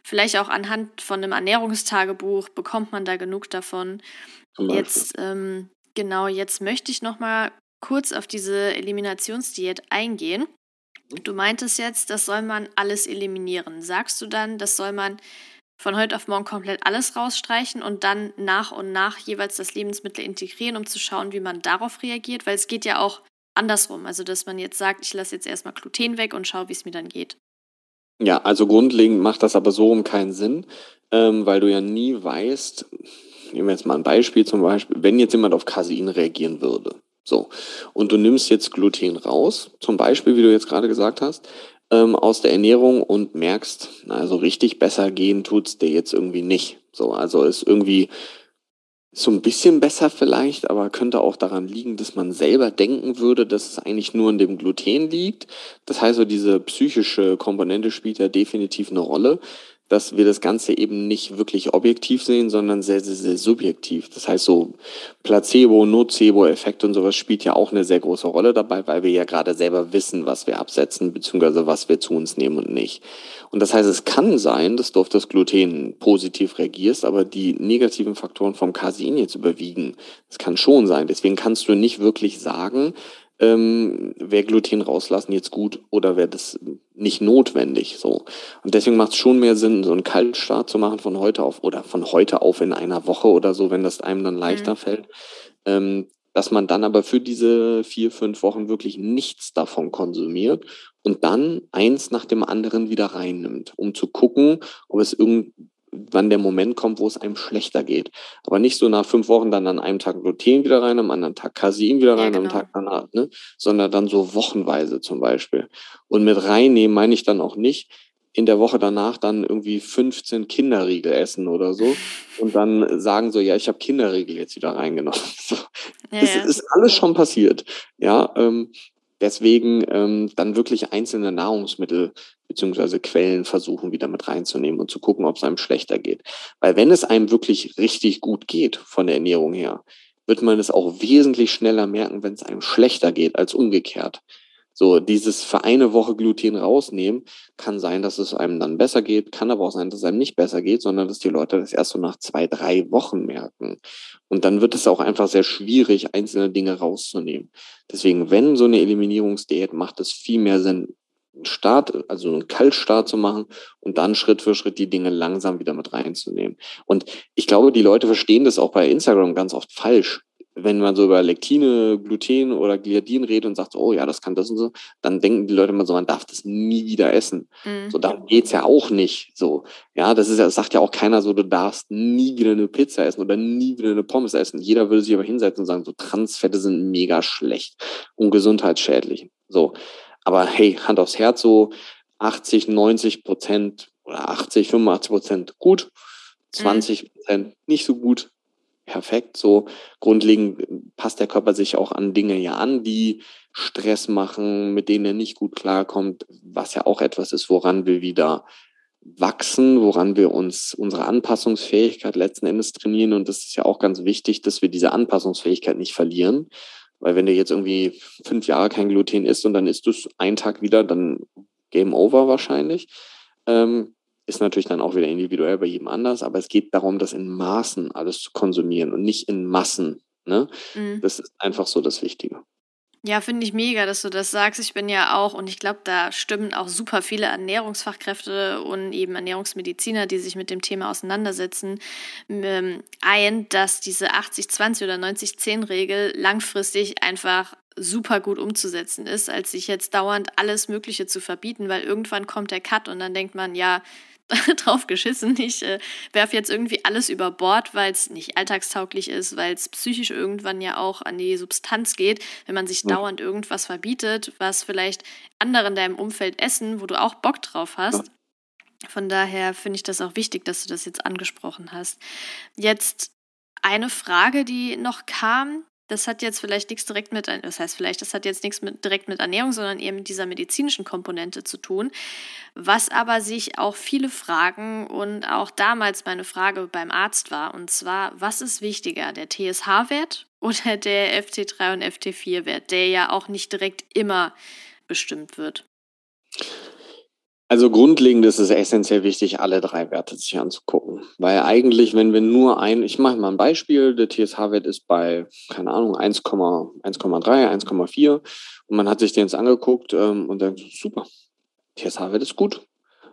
vielleicht auch anhand von einem Ernährungstagebuch bekommt man da genug davon. Jetzt, ähm, genau, jetzt möchte ich noch mal kurz auf diese Eliminationsdiät eingehen. Du meintest jetzt, das soll man alles eliminieren. Sagst du dann, das soll man von heute auf morgen komplett alles rausstreichen und dann nach und nach jeweils das Lebensmittel integrieren, um zu schauen, wie man darauf reagiert? Weil es geht ja auch andersrum. Also, dass man jetzt sagt, ich lasse jetzt erstmal Gluten weg und schaue, wie es mir dann geht. Ja, also grundlegend macht das aber so um keinen Sinn, ähm, weil du ja nie weißt, nehmen wir jetzt mal ein Beispiel zum Beispiel, wenn jetzt jemand auf Casein reagieren würde, so, und du nimmst jetzt Gluten raus, zum Beispiel, wie du jetzt gerade gesagt hast, ähm, aus der Ernährung und merkst, also richtig besser gehen tut's dir jetzt irgendwie nicht. So, also ist irgendwie so ein bisschen besser vielleicht, aber könnte auch daran liegen, dass man selber denken würde, dass es eigentlich nur an dem Gluten liegt. Das heißt, so diese psychische Komponente spielt ja definitiv eine Rolle dass wir das Ganze eben nicht wirklich objektiv sehen, sondern sehr, sehr, sehr subjektiv. Das heißt, so Placebo, Nocebo-Effekt und sowas spielt ja auch eine sehr große Rolle dabei, weil wir ja gerade selber wissen, was wir absetzen, beziehungsweise was wir zu uns nehmen und nicht. Und das heißt, es kann sein, dass du auf das Gluten positiv reagierst, aber die negativen Faktoren vom Casein jetzt überwiegen. Das kann schon sein. Deswegen kannst du nicht wirklich sagen, ähm, wäre Gluten rauslassen jetzt gut oder wäre das nicht notwendig so. Und deswegen macht es schon mehr Sinn, so einen Kaltstart zu machen von heute auf oder von heute auf in einer Woche oder so, wenn das einem dann leichter mhm. fällt. Ähm, dass man dann aber für diese vier, fünf Wochen wirklich nichts davon konsumiert und dann eins nach dem anderen wieder reinnimmt, um zu gucken, ob es irgend, wann der Moment kommt, wo es einem schlechter geht. Aber nicht so nach fünf Wochen dann an einem Tag Gluten wieder rein, am anderen Tag Casein wieder rein, ja, genau. am Tag danach, ne? sondern dann so wochenweise zum Beispiel. Und mit reinnehmen meine ich dann auch nicht, in der Woche danach dann irgendwie 15 Kinderriegel essen oder so und dann sagen so, ja, ich habe Kinderriegel jetzt wieder reingenommen. So. Ja, das ja. ist alles schon passiert. Ja, ähm, deswegen ähm, dann wirklich einzelne Nahrungsmittel beziehungsweise Quellen versuchen wieder mit reinzunehmen und zu gucken, ob es einem schlechter geht. Weil wenn es einem wirklich richtig gut geht von der Ernährung her, wird man es auch wesentlich schneller merken, wenn es einem schlechter geht als umgekehrt. So, dieses für eine Woche Gluten rausnehmen, kann sein, dass es einem dann besser geht, kann aber auch sein, dass es einem nicht besser geht, sondern dass die Leute das erst so nach zwei, drei Wochen merken. Und dann wird es auch einfach sehr schwierig, einzelne Dinge rauszunehmen. Deswegen, wenn so eine Eliminierungsdiät macht es viel mehr Sinn, einen Start, also einen Kaltstart zu machen und dann Schritt für Schritt die Dinge langsam wieder mit reinzunehmen. Und ich glaube, die Leute verstehen das auch bei Instagram ganz oft falsch. Wenn man so über Lektine, Gluten oder Gliadin redet und sagt, oh ja, das kann das und so, dann denken die Leute immer so, man darf das nie wieder essen. Mhm. So, darum geht's ja auch nicht. So, ja, das ist ja, das sagt ja auch keiner so, du darfst nie wieder eine Pizza essen oder nie wieder eine Pommes essen. Jeder würde sich aber hinsetzen und sagen, so Transfette sind mega schlecht und gesundheitsschädlich. So. Aber hey, Hand aufs Herz, so 80, 90 Prozent oder 80, 85 Prozent gut, 20 Prozent mhm. nicht so gut, perfekt. So grundlegend passt der Körper sich auch an Dinge ja an, die Stress machen, mit denen er nicht gut klarkommt, was ja auch etwas ist, woran wir wieder wachsen, woran wir uns unsere Anpassungsfähigkeit letzten Endes trainieren. Und das ist ja auch ganz wichtig, dass wir diese Anpassungsfähigkeit nicht verlieren. Weil wenn du jetzt irgendwie fünf Jahre kein Gluten isst und dann isst du es einen Tag wieder, dann Game Over wahrscheinlich. Ähm, ist natürlich dann auch wieder individuell bei jedem anders, aber es geht darum, das in Maßen alles zu konsumieren und nicht in Massen. Ne? Mhm. Das ist einfach so das Wichtige. Ja, finde ich mega, dass du das sagst. Ich bin ja auch, und ich glaube, da stimmen auch super viele Ernährungsfachkräfte und eben Ernährungsmediziner, die sich mit dem Thema auseinandersetzen, ähm, ein, dass diese 80-20 oder 90-10-Regel langfristig einfach super gut umzusetzen ist, als sich jetzt dauernd alles Mögliche zu verbieten, weil irgendwann kommt der Cut und dann denkt man, ja, drauf geschissen. Ich äh, werfe jetzt irgendwie alles über Bord, weil es nicht alltagstauglich ist, weil es psychisch irgendwann ja auch an die Substanz geht, wenn man sich ja. dauernd irgendwas verbietet, was vielleicht andere in deinem Umfeld essen, wo du auch Bock drauf hast. Ja. Von daher finde ich das auch wichtig, dass du das jetzt angesprochen hast. Jetzt eine Frage, die noch kam, das hat jetzt vielleicht nichts direkt mit, das heißt vielleicht, das hat jetzt nichts mit, direkt mit Ernährung, sondern eben mit dieser medizinischen Komponente zu tun. Was aber sich auch viele fragen und auch damals meine Frage beim Arzt war, und zwar, was ist wichtiger, der TSH-Wert oder der FT3 und FT4-Wert, der ja auch nicht direkt immer bestimmt wird? Also grundlegend ist es essentiell wichtig, alle drei Werte sich anzugucken. Weil eigentlich, wenn wir nur ein, ich mache mal ein Beispiel, der TSH-Wert ist bei, keine Ahnung, 1,3, 1,4 und man hat sich den jetzt angeguckt ähm, und denkt, super, TSH-Wert ist gut.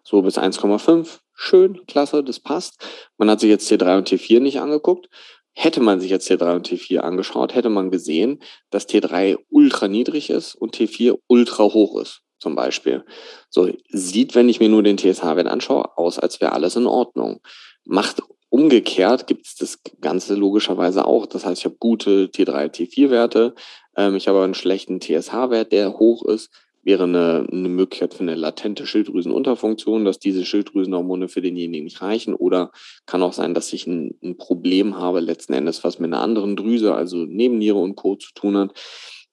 So bis 1,5, schön, klasse, das passt. Man hat sich jetzt T3 und T4 nicht angeguckt. Hätte man sich jetzt T3 und T4 angeschaut, hätte man gesehen, dass T3 ultra niedrig ist und T4 ultra hoch ist zum Beispiel. So sieht, wenn ich mir nur den TSH-Wert anschaue, aus, als wäre alles in Ordnung. Macht umgekehrt gibt es das Ganze logischerweise auch. Das heißt, ich habe gute T3, T4-Werte, ähm, ich habe einen schlechten TSH-Wert, der hoch ist. Wäre eine, eine Möglichkeit für eine latente Schilddrüsenunterfunktion, dass diese Schilddrüsenhormone für denjenigen nicht reichen. Oder kann auch sein, dass ich ein, ein Problem habe, letzten Endes, was mit einer anderen Drüse, also Nebenniere und Co. zu tun hat.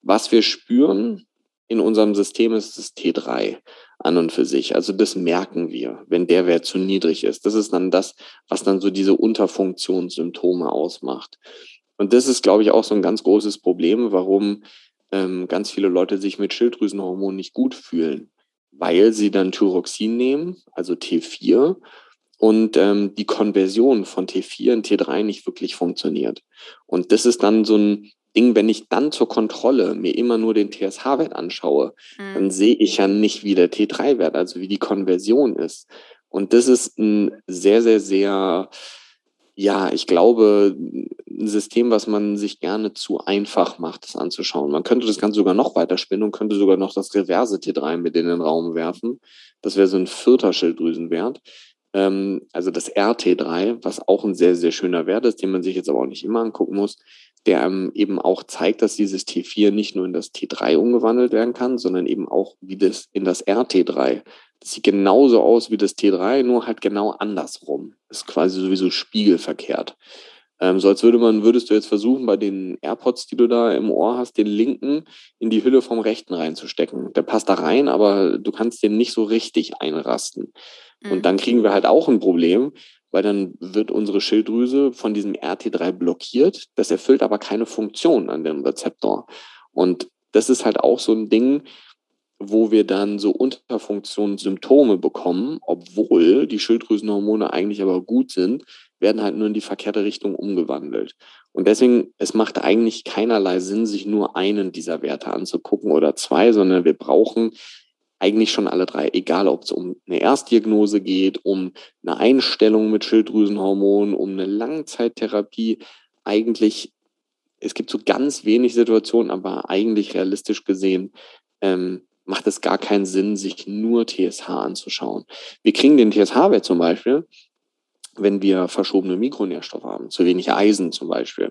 Was wir spüren, in unserem System ist es T3 an und für sich. Also das merken wir, wenn der Wert zu niedrig ist. Das ist dann das, was dann so diese Unterfunktionssymptome ausmacht. Und das ist, glaube ich, auch so ein ganz großes Problem, warum ähm, ganz viele Leute sich mit Schilddrüsenhormonen nicht gut fühlen, weil sie dann Thyroxin nehmen, also T4, und ähm, die Konversion von T4 in T3 nicht wirklich funktioniert. Und das ist dann so ein Ding, wenn ich dann zur Kontrolle mir immer nur den TSH-Wert anschaue, mhm. dann sehe ich ja nicht, wie der T3-Wert, also wie die Konversion ist. Und das ist ein sehr, sehr, sehr, ja, ich glaube, ein System, was man sich gerne zu einfach macht, das anzuschauen. Man könnte das Ganze sogar noch weiter spinnen und könnte sogar noch das reverse T3 mit in den Raum werfen. Das wäre so ein vierter Schilddrüsenwert ähm, also das RT3, was auch ein sehr, sehr schöner Wert ist, den man sich jetzt aber auch nicht immer angucken muss der ähm, eben auch zeigt, dass dieses T4 nicht nur in das T3 umgewandelt werden kann, sondern eben auch wie das in das RT3. Das sieht genauso aus wie das T3, nur halt genau andersrum. ist quasi sowieso spiegelverkehrt. Ähm, so als würde man, würdest du jetzt versuchen, bei den AirPods, die du da im Ohr hast, den linken in die Hülle vom rechten reinzustecken. Der passt da rein, aber du kannst den nicht so richtig einrasten. Mhm. Und dann kriegen wir halt auch ein Problem, weil dann wird unsere Schilddrüse von diesem RT3 blockiert. Das erfüllt aber keine Funktion an dem Rezeptor. Und das ist halt auch so ein Ding, wo wir dann so Unterfunktionssymptome bekommen, obwohl die Schilddrüsenhormone eigentlich aber gut sind, werden halt nur in die verkehrte Richtung umgewandelt. Und deswegen, es macht eigentlich keinerlei Sinn, sich nur einen dieser Werte anzugucken oder zwei, sondern wir brauchen eigentlich schon alle drei, egal ob es um eine Erstdiagnose geht, um eine Einstellung mit Schilddrüsenhormonen, um eine Langzeittherapie. Eigentlich, es gibt so ganz wenig Situationen, aber eigentlich realistisch gesehen ähm, macht es gar keinen Sinn, sich nur TSH anzuschauen. Wir kriegen den TSH-Wert zum Beispiel, wenn wir verschobene Mikronährstoffe haben, zu wenig Eisen zum Beispiel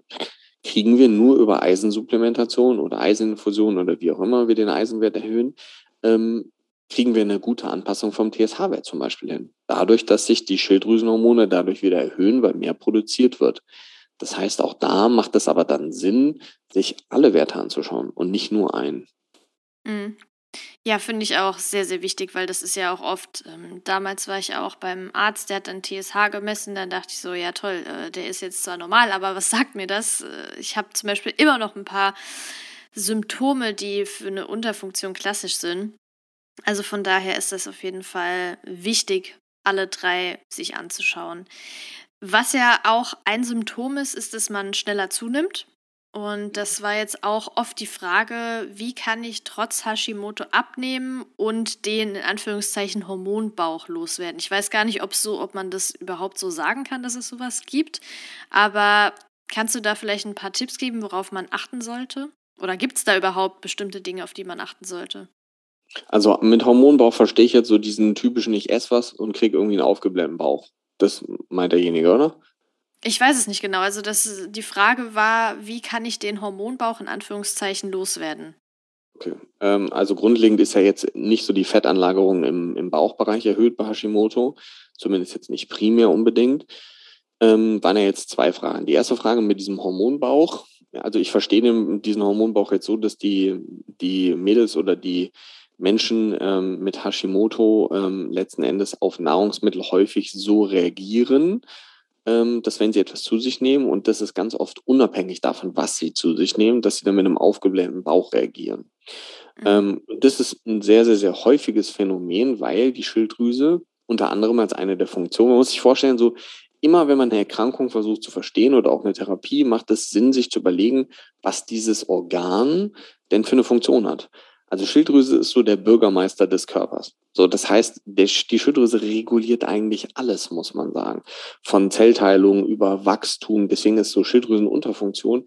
kriegen wir nur über Eisensupplementation oder Eiseninfusion oder wie auch immer wir den Eisenwert erhöhen, ähm, kriegen wir eine gute Anpassung vom TSH-Wert zum Beispiel hin. Dadurch, dass sich die Schilddrüsenhormone dadurch wieder erhöhen, weil mehr produziert wird. Das heißt, auch da macht es aber dann Sinn, sich alle Werte anzuschauen und nicht nur einen. Mhm. Ja, finde ich auch sehr, sehr wichtig, weil das ist ja auch oft, ähm, damals war ich auch beim Arzt, der hat dann TSH gemessen, dann dachte ich so, ja toll, äh, der ist jetzt zwar normal, aber was sagt mir das? Äh, ich habe zum Beispiel immer noch ein paar Symptome, die für eine Unterfunktion klassisch sind. Also von daher ist das auf jeden Fall wichtig, alle drei sich anzuschauen. Was ja auch ein Symptom ist, ist, dass man schneller zunimmt. Und das war jetzt auch oft die Frage, wie kann ich trotz Hashimoto abnehmen und den in Anführungszeichen Hormonbauch loswerden? Ich weiß gar nicht, ob so, ob man das überhaupt so sagen kann, dass es sowas gibt. Aber kannst du da vielleicht ein paar Tipps geben, worauf man achten sollte? Oder gibt es da überhaupt bestimmte Dinge, auf die man achten sollte? Also mit Hormonbauch verstehe ich jetzt so diesen typischen, ich esse was und kriege irgendwie einen aufgeblähten Bauch. Das meint derjenige, oder? Ich weiß es nicht genau. Also das, die Frage war, wie kann ich den Hormonbauch in Anführungszeichen loswerden? Okay. Ähm, also grundlegend ist ja jetzt nicht so die Fettanlagerung im, im Bauchbereich erhöht bei Hashimoto, zumindest jetzt nicht primär unbedingt. Ähm, waren ja jetzt zwei Fragen. Die erste Frage mit diesem Hormonbauch. Also ich verstehe diesen Hormonbauch jetzt so, dass die, die Mädels oder die Menschen ähm, mit Hashimoto ähm, letzten Endes auf Nahrungsmittel häufig so reagieren, ähm, dass wenn sie etwas zu sich nehmen, und das ist ganz oft unabhängig davon, was sie zu sich nehmen, dass sie dann mit einem aufgeblähten Bauch reagieren. Mhm. Ähm, das ist ein sehr, sehr, sehr häufiges Phänomen, weil die Schilddrüse unter anderem als eine der Funktionen, man muss sich vorstellen, so immer wenn man eine Erkrankung versucht zu verstehen oder auch eine Therapie, macht es Sinn, sich zu überlegen, was dieses Organ denn für eine Funktion hat. Also Schilddrüse ist so der Bürgermeister des Körpers. So, das heißt, der, die Schilddrüse reguliert eigentlich alles, muss man sagen. Von Zellteilung über Wachstum. Deswegen ist so Schilddrüsenunterfunktion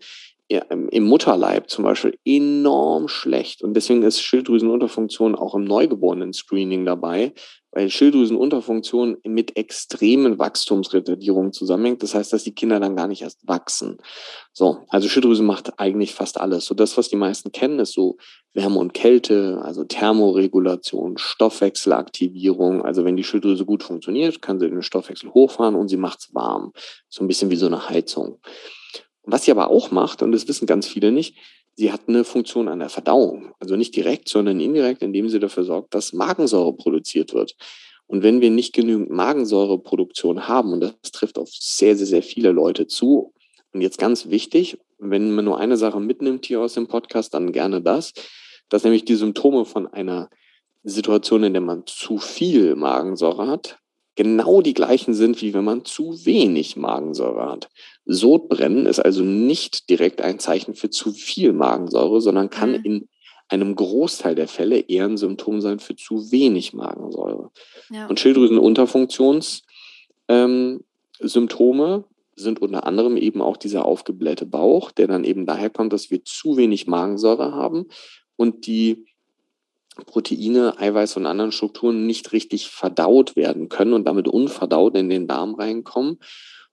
im Mutterleib zum Beispiel enorm schlecht. Und deswegen ist Schilddrüsenunterfunktion auch im Neugeborenen-Screening dabei, weil Schilddrüsenunterfunktion mit extremen Wachstumsretardierungen zusammenhängt. Das heißt, dass die Kinder dann gar nicht erst wachsen. So, also Schilddrüse macht eigentlich fast alles. So das, was die meisten kennen, ist so Wärme und Kälte, also Thermoregulation, Stoffwechselaktivierung. Also wenn die Schilddrüse gut funktioniert, kann sie den Stoffwechsel hochfahren und sie macht es warm. So ein bisschen wie so eine Heizung. Was sie aber auch macht, und das wissen ganz viele nicht, sie hat eine Funktion an der Verdauung. Also nicht direkt, sondern indirekt, indem sie dafür sorgt, dass Magensäure produziert wird. Und wenn wir nicht genügend Magensäureproduktion haben, und das trifft auf sehr, sehr, sehr viele Leute zu, und jetzt ganz wichtig, wenn man nur eine Sache mitnimmt hier aus dem Podcast, dann gerne das, dass nämlich die Symptome von einer Situation, in der man zu viel Magensäure hat, genau die gleichen sind, wie wenn man zu wenig Magensäure hat. Sodbrennen ist also nicht direkt ein Zeichen für zu viel Magensäure, sondern kann mhm. in einem Großteil der Fälle eher ein Symptom sein für zu wenig Magensäure. Ja. Und Schilddrüsenunterfunktionssymptome ähm, sind unter anderem eben auch dieser aufgeblähte Bauch, der dann eben daher kommt, dass wir zu wenig Magensäure haben und die Proteine, Eiweiß und anderen Strukturen nicht richtig verdaut werden können und damit unverdaut in den Darm reinkommen.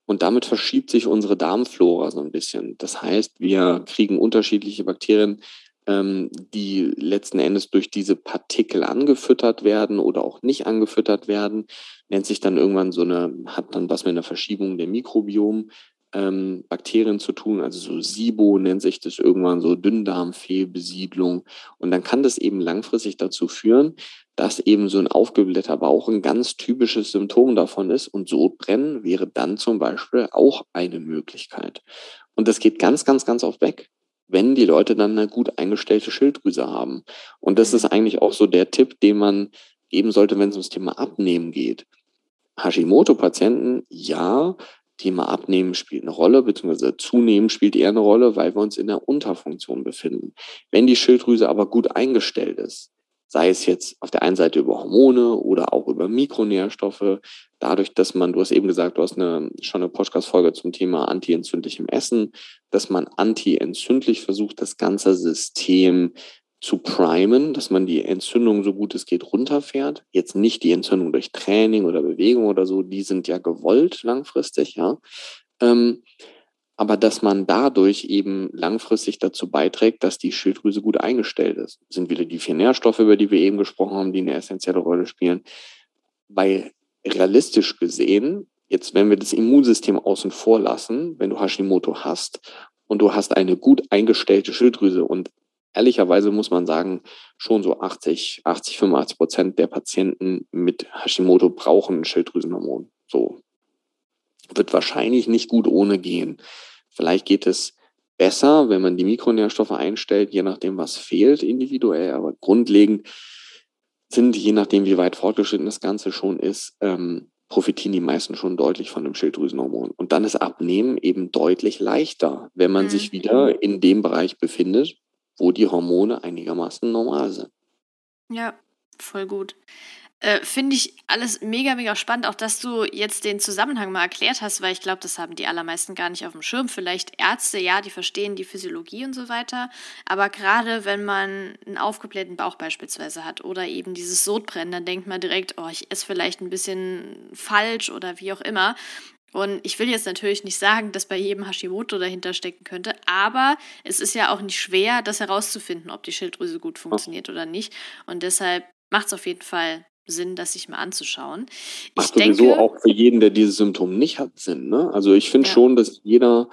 Und damit verschiebt sich unsere Darmflora so ein bisschen. Das heißt, wir kriegen unterschiedliche Bakterien, ähm, die letzten Endes durch diese Partikel angefüttert werden oder auch nicht angefüttert werden. Nennt sich dann irgendwann so eine, hat dann was mit einer Verschiebung der Mikrobiom ähm, Bakterien zu tun, also so SIBO nennt sich das irgendwann so Dünndarmfehlbesiedlung. Und dann kann das eben langfristig dazu führen, dass eben so ein aufgeblähter Bauch ein ganz typisches Symptom davon ist. Und Sodbrennen wäre dann zum Beispiel auch eine Möglichkeit. Und das geht ganz, ganz, ganz oft weg, wenn die Leute dann eine gut eingestellte Schilddrüse haben. Und das ist eigentlich auch so der Tipp, den man geben sollte, wenn es ums Thema Abnehmen geht. Hashimoto-Patienten, ja, Thema Abnehmen spielt eine Rolle, beziehungsweise Zunehmen spielt eher eine Rolle, weil wir uns in der Unterfunktion befinden. Wenn die Schilddrüse aber gut eingestellt ist, sei es jetzt auf der einen Seite über Hormone oder auch über Mikronährstoffe, dadurch, dass man, du hast eben gesagt, du hast eine, schon eine Podcast-Folge zum Thema antientzündlichem Essen, dass man antientzündlich versucht, das ganze System zu primen, dass man die Entzündung so gut es geht runterfährt. Jetzt nicht die Entzündung durch Training oder Bewegung oder so, die sind ja gewollt langfristig, ja. Ähm, aber dass man dadurch eben langfristig dazu beiträgt, dass die Schilddrüse gut eingestellt ist. Das sind wieder die vier Nährstoffe, über die wir eben gesprochen haben, die eine essentielle Rolle spielen. Weil realistisch gesehen, jetzt wenn wir das Immunsystem außen vor lassen, wenn du Hashimoto hast und du hast eine gut eingestellte Schilddrüse und ehrlicherweise muss man sagen, schon so 80, 80, 85 Prozent der Patienten mit Hashimoto brauchen ein Schilddrüsenhormon. So wird wahrscheinlich nicht gut ohne gehen. Vielleicht geht es besser, wenn man die Mikronährstoffe einstellt, je nachdem, was fehlt individuell. Aber grundlegend sind, je nachdem, wie weit fortgeschritten das Ganze schon ist, ähm, profitieren die meisten schon deutlich von dem Schilddrüsenhormon. Und dann ist Abnehmen eben deutlich leichter, wenn man mhm. sich wieder in dem Bereich befindet, wo die Hormone einigermaßen normal sind. Ja, voll gut. Äh, Finde ich alles mega, mega spannend, auch dass du jetzt den Zusammenhang mal erklärt hast, weil ich glaube, das haben die allermeisten gar nicht auf dem Schirm. Vielleicht Ärzte, ja, die verstehen die Physiologie und so weiter, aber gerade wenn man einen aufgeblähten Bauch beispielsweise hat oder eben dieses Sodbrennen, dann denkt man direkt, oh, ich esse vielleicht ein bisschen falsch oder wie auch immer. Und ich will jetzt natürlich nicht sagen, dass bei jedem Hashimoto dahinter stecken könnte, aber es ist ja auch nicht schwer, das herauszufinden, ob die Schilddrüse gut funktioniert oder nicht. Und deshalb macht es auf jeden Fall Sinn, das sich mal anzuschauen. Ich Macht denke, sowieso auch für jeden, der dieses Symptom nicht hat, Sinn. Ne? Also ich finde ja. schon, dass jeder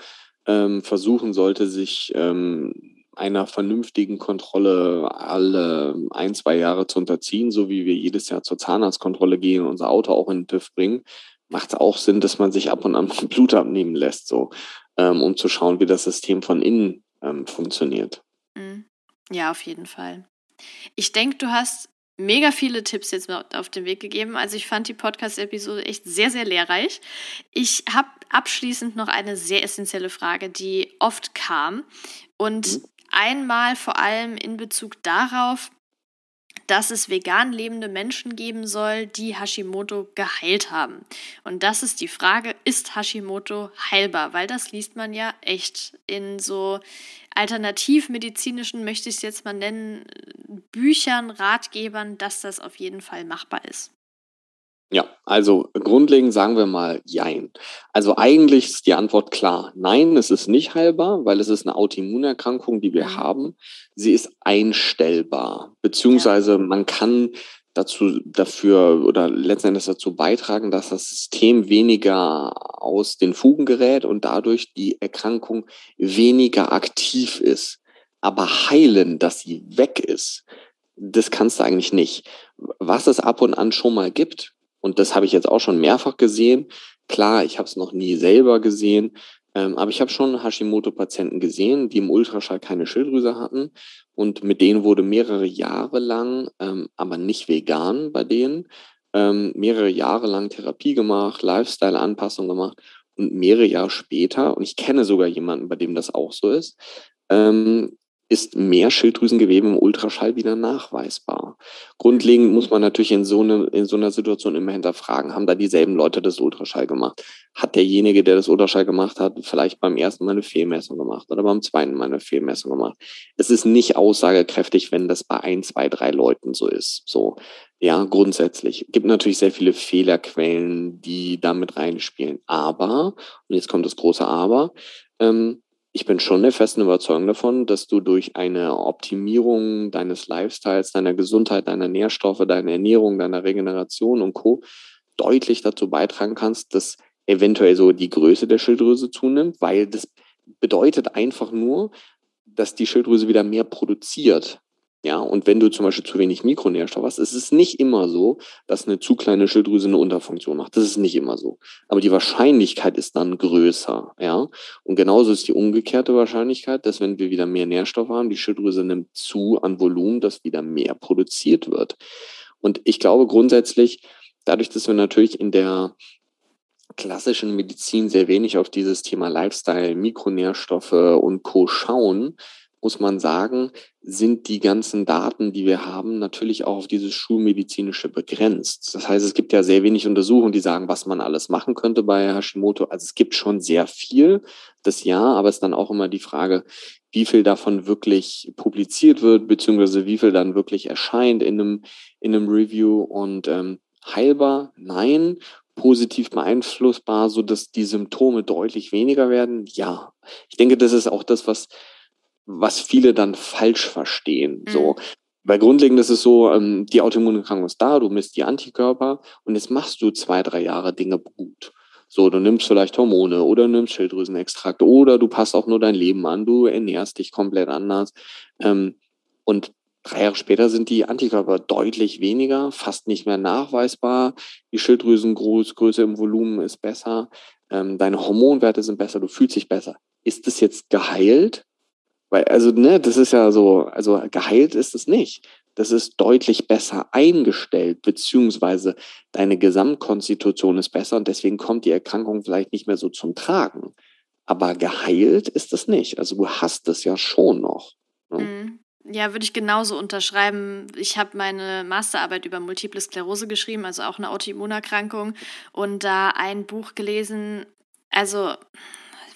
ähm, versuchen sollte, sich ähm, einer vernünftigen Kontrolle alle ein, zwei Jahre zu unterziehen, so wie wir jedes Jahr zur Zahnarztkontrolle gehen und unser Auto auch in den TÜV bringen, macht es auch Sinn, dass man sich ab und an Blut abnehmen lässt, so, ähm, um zu schauen, wie das System von innen ähm, funktioniert. Mhm. Ja, auf jeden Fall. Ich denke, du hast mega viele Tipps jetzt auf den Weg gegeben. Also ich fand die Podcast-Episode echt sehr, sehr lehrreich. Ich habe abschließend noch eine sehr essentielle Frage, die oft kam. Und mhm. einmal vor allem in Bezug darauf, dass es vegan lebende Menschen geben soll, die Hashimoto geheilt haben. Und das ist die Frage, ist Hashimoto heilbar? Weil das liest man ja echt in so alternativmedizinischen, möchte ich es jetzt mal nennen, Büchern, Ratgebern, dass das auf jeden Fall machbar ist. Ja, also grundlegend sagen wir mal Jein. Also eigentlich ist die Antwort klar. Nein, es ist nicht heilbar, weil es ist eine Autoimmunerkrankung, die wir mhm. haben. Sie ist einstellbar, beziehungsweise ja. man kann dazu, dafür oder letzten Endes dazu beitragen, dass das System weniger aus den Fugen gerät und dadurch die Erkrankung weniger aktiv ist. Aber heilen, dass sie weg ist, das kannst du eigentlich nicht. Was es ab und an schon mal gibt, und das habe ich jetzt auch schon mehrfach gesehen. Klar, ich habe es noch nie selber gesehen, ähm, aber ich habe schon Hashimoto-Patienten gesehen, die im Ultraschall keine Schilddrüse hatten. Und mit denen wurde mehrere Jahre lang, ähm, aber nicht vegan bei denen, ähm, mehrere Jahre lang Therapie gemacht, Lifestyle-Anpassung gemacht. Und mehrere Jahre später, und ich kenne sogar jemanden, bei dem das auch so ist, ähm, ist mehr Schilddrüsengewebe im Ultraschall wieder nachweisbar. Grundlegend muss man natürlich in so, eine, in so einer Situation immer hinterfragen, haben da dieselben Leute das Ultraschall gemacht? Hat derjenige, der das Ultraschall gemacht hat, vielleicht beim ersten Mal eine Fehlmessung gemacht oder beim zweiten Mal eine Fehlmessung gemacht? Es ist nicht aussagekräftig, wenn das bei ein, zwei, drei Leuten so ist. So, ja, grundsätzlich. Gibt natürlich sehr viele Fehlerquellen, die damit reinspielen. Aber, und jetzt kommt das große Aber, ähm, ich bin schon der festen Überzeugung davon, dass du durch eine Optimierung deines Lifestyles, deiner Gesundheit, deiner Nährstoffe, deiner Ernährung, deiner Regeneration und Co. deutlich dazu beitragen kannst, dass eventuell so die Größe der Schilddrüse zunimmt, weil das bedeutet einfach nur, dass die Schilddrüse wieder mehr produziert. Ja, und wenn du zum Beispiel zu wenig Mikronährstoff hast, ist es nicht immer so, dass eine zu kleine Schilddrüse eine Unterfunktion macht. Das ist nicht immer so. Aber die Wahrscheinlichkeit ist dann größer, ja. Und genauso ist die umgekehrte Wahrscheinlichkeit, dass wenn wir wieder mehr Nährstoff haben, die Schilddrüse nimmt zu an Volumen, dass wieder mehr produziert wird. Und ich glaube grundsätzlich, dadurch, dass wir natürlich in der klassischen Medizin sehr wenig auf dieses Thema Lifestyle, Mikronährstoffe und Co. schauen, muss man sagen, sind die ganzen Daten, die wir haben, natürlich auch auf dieses Schulmedizinische begrenzt. Das heißt, es gibt ja sehr wenig Untersuchungen, die sagen, was man alles machen könnte bei Hashimoto. Also es gibt schon sehr viel, das ja, aber es ist dann auch immer die Frage, wie viel davon wirklich publiziert wird, beziehungsweise wie viel dann wirklich erscheint in einem, in einem Review und ähm, heilbar, nein, positiv beeinflussbar, sodass die Symptome deutlich weniger werden? Ja. Ich denke, das ist auch das, was, was viele dann falsch verstehen. Mhm. So. Weil grundlegend ist es so, ähm, die Autoimmunerkrankung ist da, du misst die Antikörper und jetzt machst du zwei, drei Jahre Dinge gut. So, du nimmst vielleicht Hormone oder nimmst Schilddrüsenextrakt oder du passt auch nur dein Leben an, du ernährst dich komplett anders. Ähm, und drei Jahre später sind die Antikörper deutlich weniger, fast nicht mehr nachweisbar. Die Schilddrüsengröße im Volumen ist besser, ähm, deine Hormonwerte sind besser, du fühlst dich besser. Ist das jetzt geheilt? Weil, also, ne, das ist ja so, also geheilt ist es nicht das ist deutlich besser eingestellt, beziehungsweise deine Gesamtkonstitution ist besser und deswegen kommt die Erkrankung vielleicht nicht mehr so zum Tragen. Aber geheilt ist es nicht. Also du hast es ja schon noch. Ne? Mhm. Ja, würde ich genauso unterschreiben. Ich habe meine Masterarbeit über Multiple Sklerose geschrieben, also auch eine Autoimmunerkrankung, und da ein Buch gelesen. Also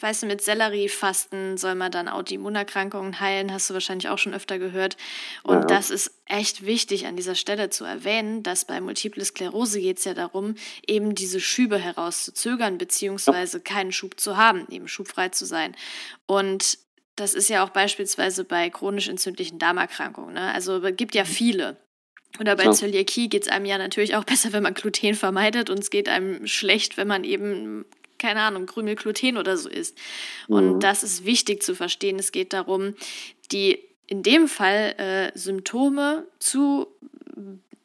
weißt du, mit Selleriefasten soll man dann Autoimmunerkrankungen heilen, hast du wahrscheinlich auch schon öfter gehört. Und ja. das ist echt wichtig an dieser Stelle zu erwähnen, dass bei Multiple Sklerose geht es ja darum, eben diese Schübe herauszuzögern, beziehungsweise keinen Schub zu haben, eben schubfrei zu sein. Und das ist ja auch beispielsweise bei chronisch entzündlichen Darmerkrankungen. Ne? Also es gibt ja mhm. viele. Oder bei ja. Zöliakie geht es einem ja natürlich auch besser, wenn man Gluten vermeidet und es geht einem schlecht, wenn man eben keine Ahnung, Krümelgluten oder so ist. Und mhm. das ist wichtig zu verstehen. Es geht darum, die in dem Fall äh, Symptome zu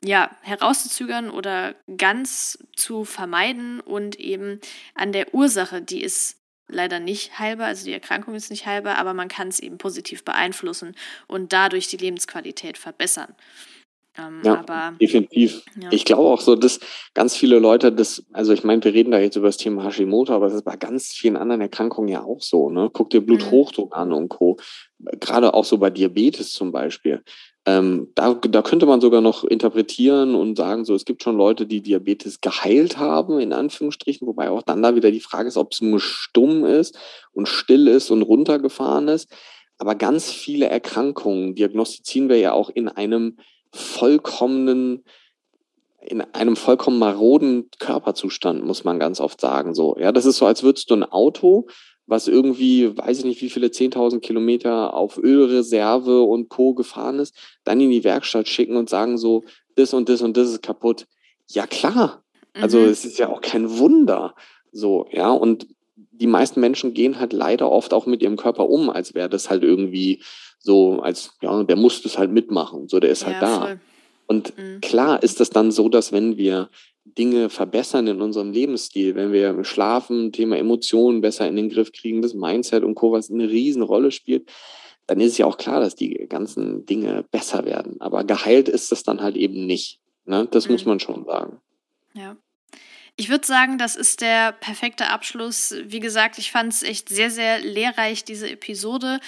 ja, herauszuzögern oder ganz zu vermeiden und eben an der Ursache, die ist leider nicht heilbar, also die Erkrankung ist nicht heilbar, aber man kann es eben positiv beeinflussen und dadurch die Lebensqualität verbessern. Ähm, ja, aber, definitiv. Ja. Ich glaube auch so, dass ganz viele Leute das, also ich meine, wir reden da jetzt über das Thema Hashimoto, aber das ist bei ganz vielen anderen Erkrankungen ja auch so. Ne? Guck dir Bluthochdruck mhm. an und Co. Gerade auch so bei Diabetes zum Beispiel. Ähm, da, da könnte man sogar noch interpretieren und sagen, so, es gibt schon Leute, die Diabetes geheilt haben, in Anführungsstrichen, wobei auch dann da wieder die Frage ist, ob es nur stumm ist und still ist und runtergefahren ist. Aber ganz viele Erkrankungen diagnostizieren wir ja auch in einem vollkommenen, in einem vollkommen maroden Körperzustand, muss man ganz oft sagen. So, ja, das ist so, als würdest du ein Auto, was irgendwie, weiß ich nicht, wie viele 10.000 Kilometer auf Ölreserve und Co. gefahren ist, dann in die Werkstatt schicken und sagen so, das und das und das ist kaputt. Ja, klar. Also, mhm. es ist ja auch kein Wunder. So, ja, und die meisten Menschen gehen halt leider oft auch mit ihrem Körper um, als wäre das halt irgendwie so, als, ja, der muss das halt mitmachen. So, der ist halt da. Voll. Und mhm. klar ist das dann so, dass wenn wir Dinge verbessern in unserem Lebensstil, wenn wir schlafen, Thema Emotionen besser in den Griff kriegen, das Mindset und Co., was eine Riesenrolle spielt, dann ist es ja auch klar, dass die ganzen Dinge besser werden. Aber geheilt ist das dann halt eben nicht. Ne? Das mhm. muss man schon sagen. Ja. Ich würde sagen, das ist der perfekte Abschluss. Wie gesagt, ich fand es echt sehr, sehr lehrreich, diese Episode.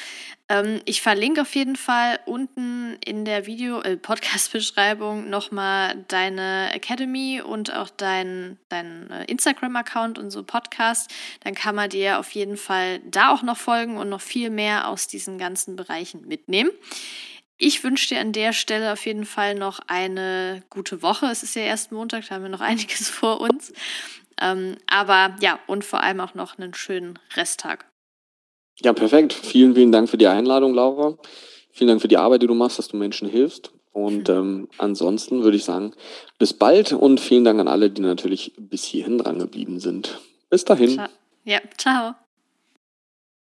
Ähm, ich verlinke auf jeden Fall unten in der Video, äh, Podcast-Beschreibung nochmal deine Academy und auch deinen dein, äh, Instagram-Account und so Podcast. Dann kann man dir auf jeden Fall da auch noch folgen und noch viel mehr aus diesen ganzen Bereichen mitnehmen. Ich wünsche dir an der Stelle auf jeden Fall noch eine gute Woche. Es ist ja erst Montag, da haben wir noch einiges vor uns. Ähm, aber ja, und vor allem auch noch einen schönen Resttag. Ja, perfekt. Vielen, vielen Dank für die Einladung, Laura. Vielen Dank für die Arbeit, die du machst, dass du Menschen hilfst. Und ähm, ansonsten würde ich sagen, bis bald und vielen Dank an alle, die natürlich bis hierhin dran geblieben sind. Bis dahin. Ja, ciao.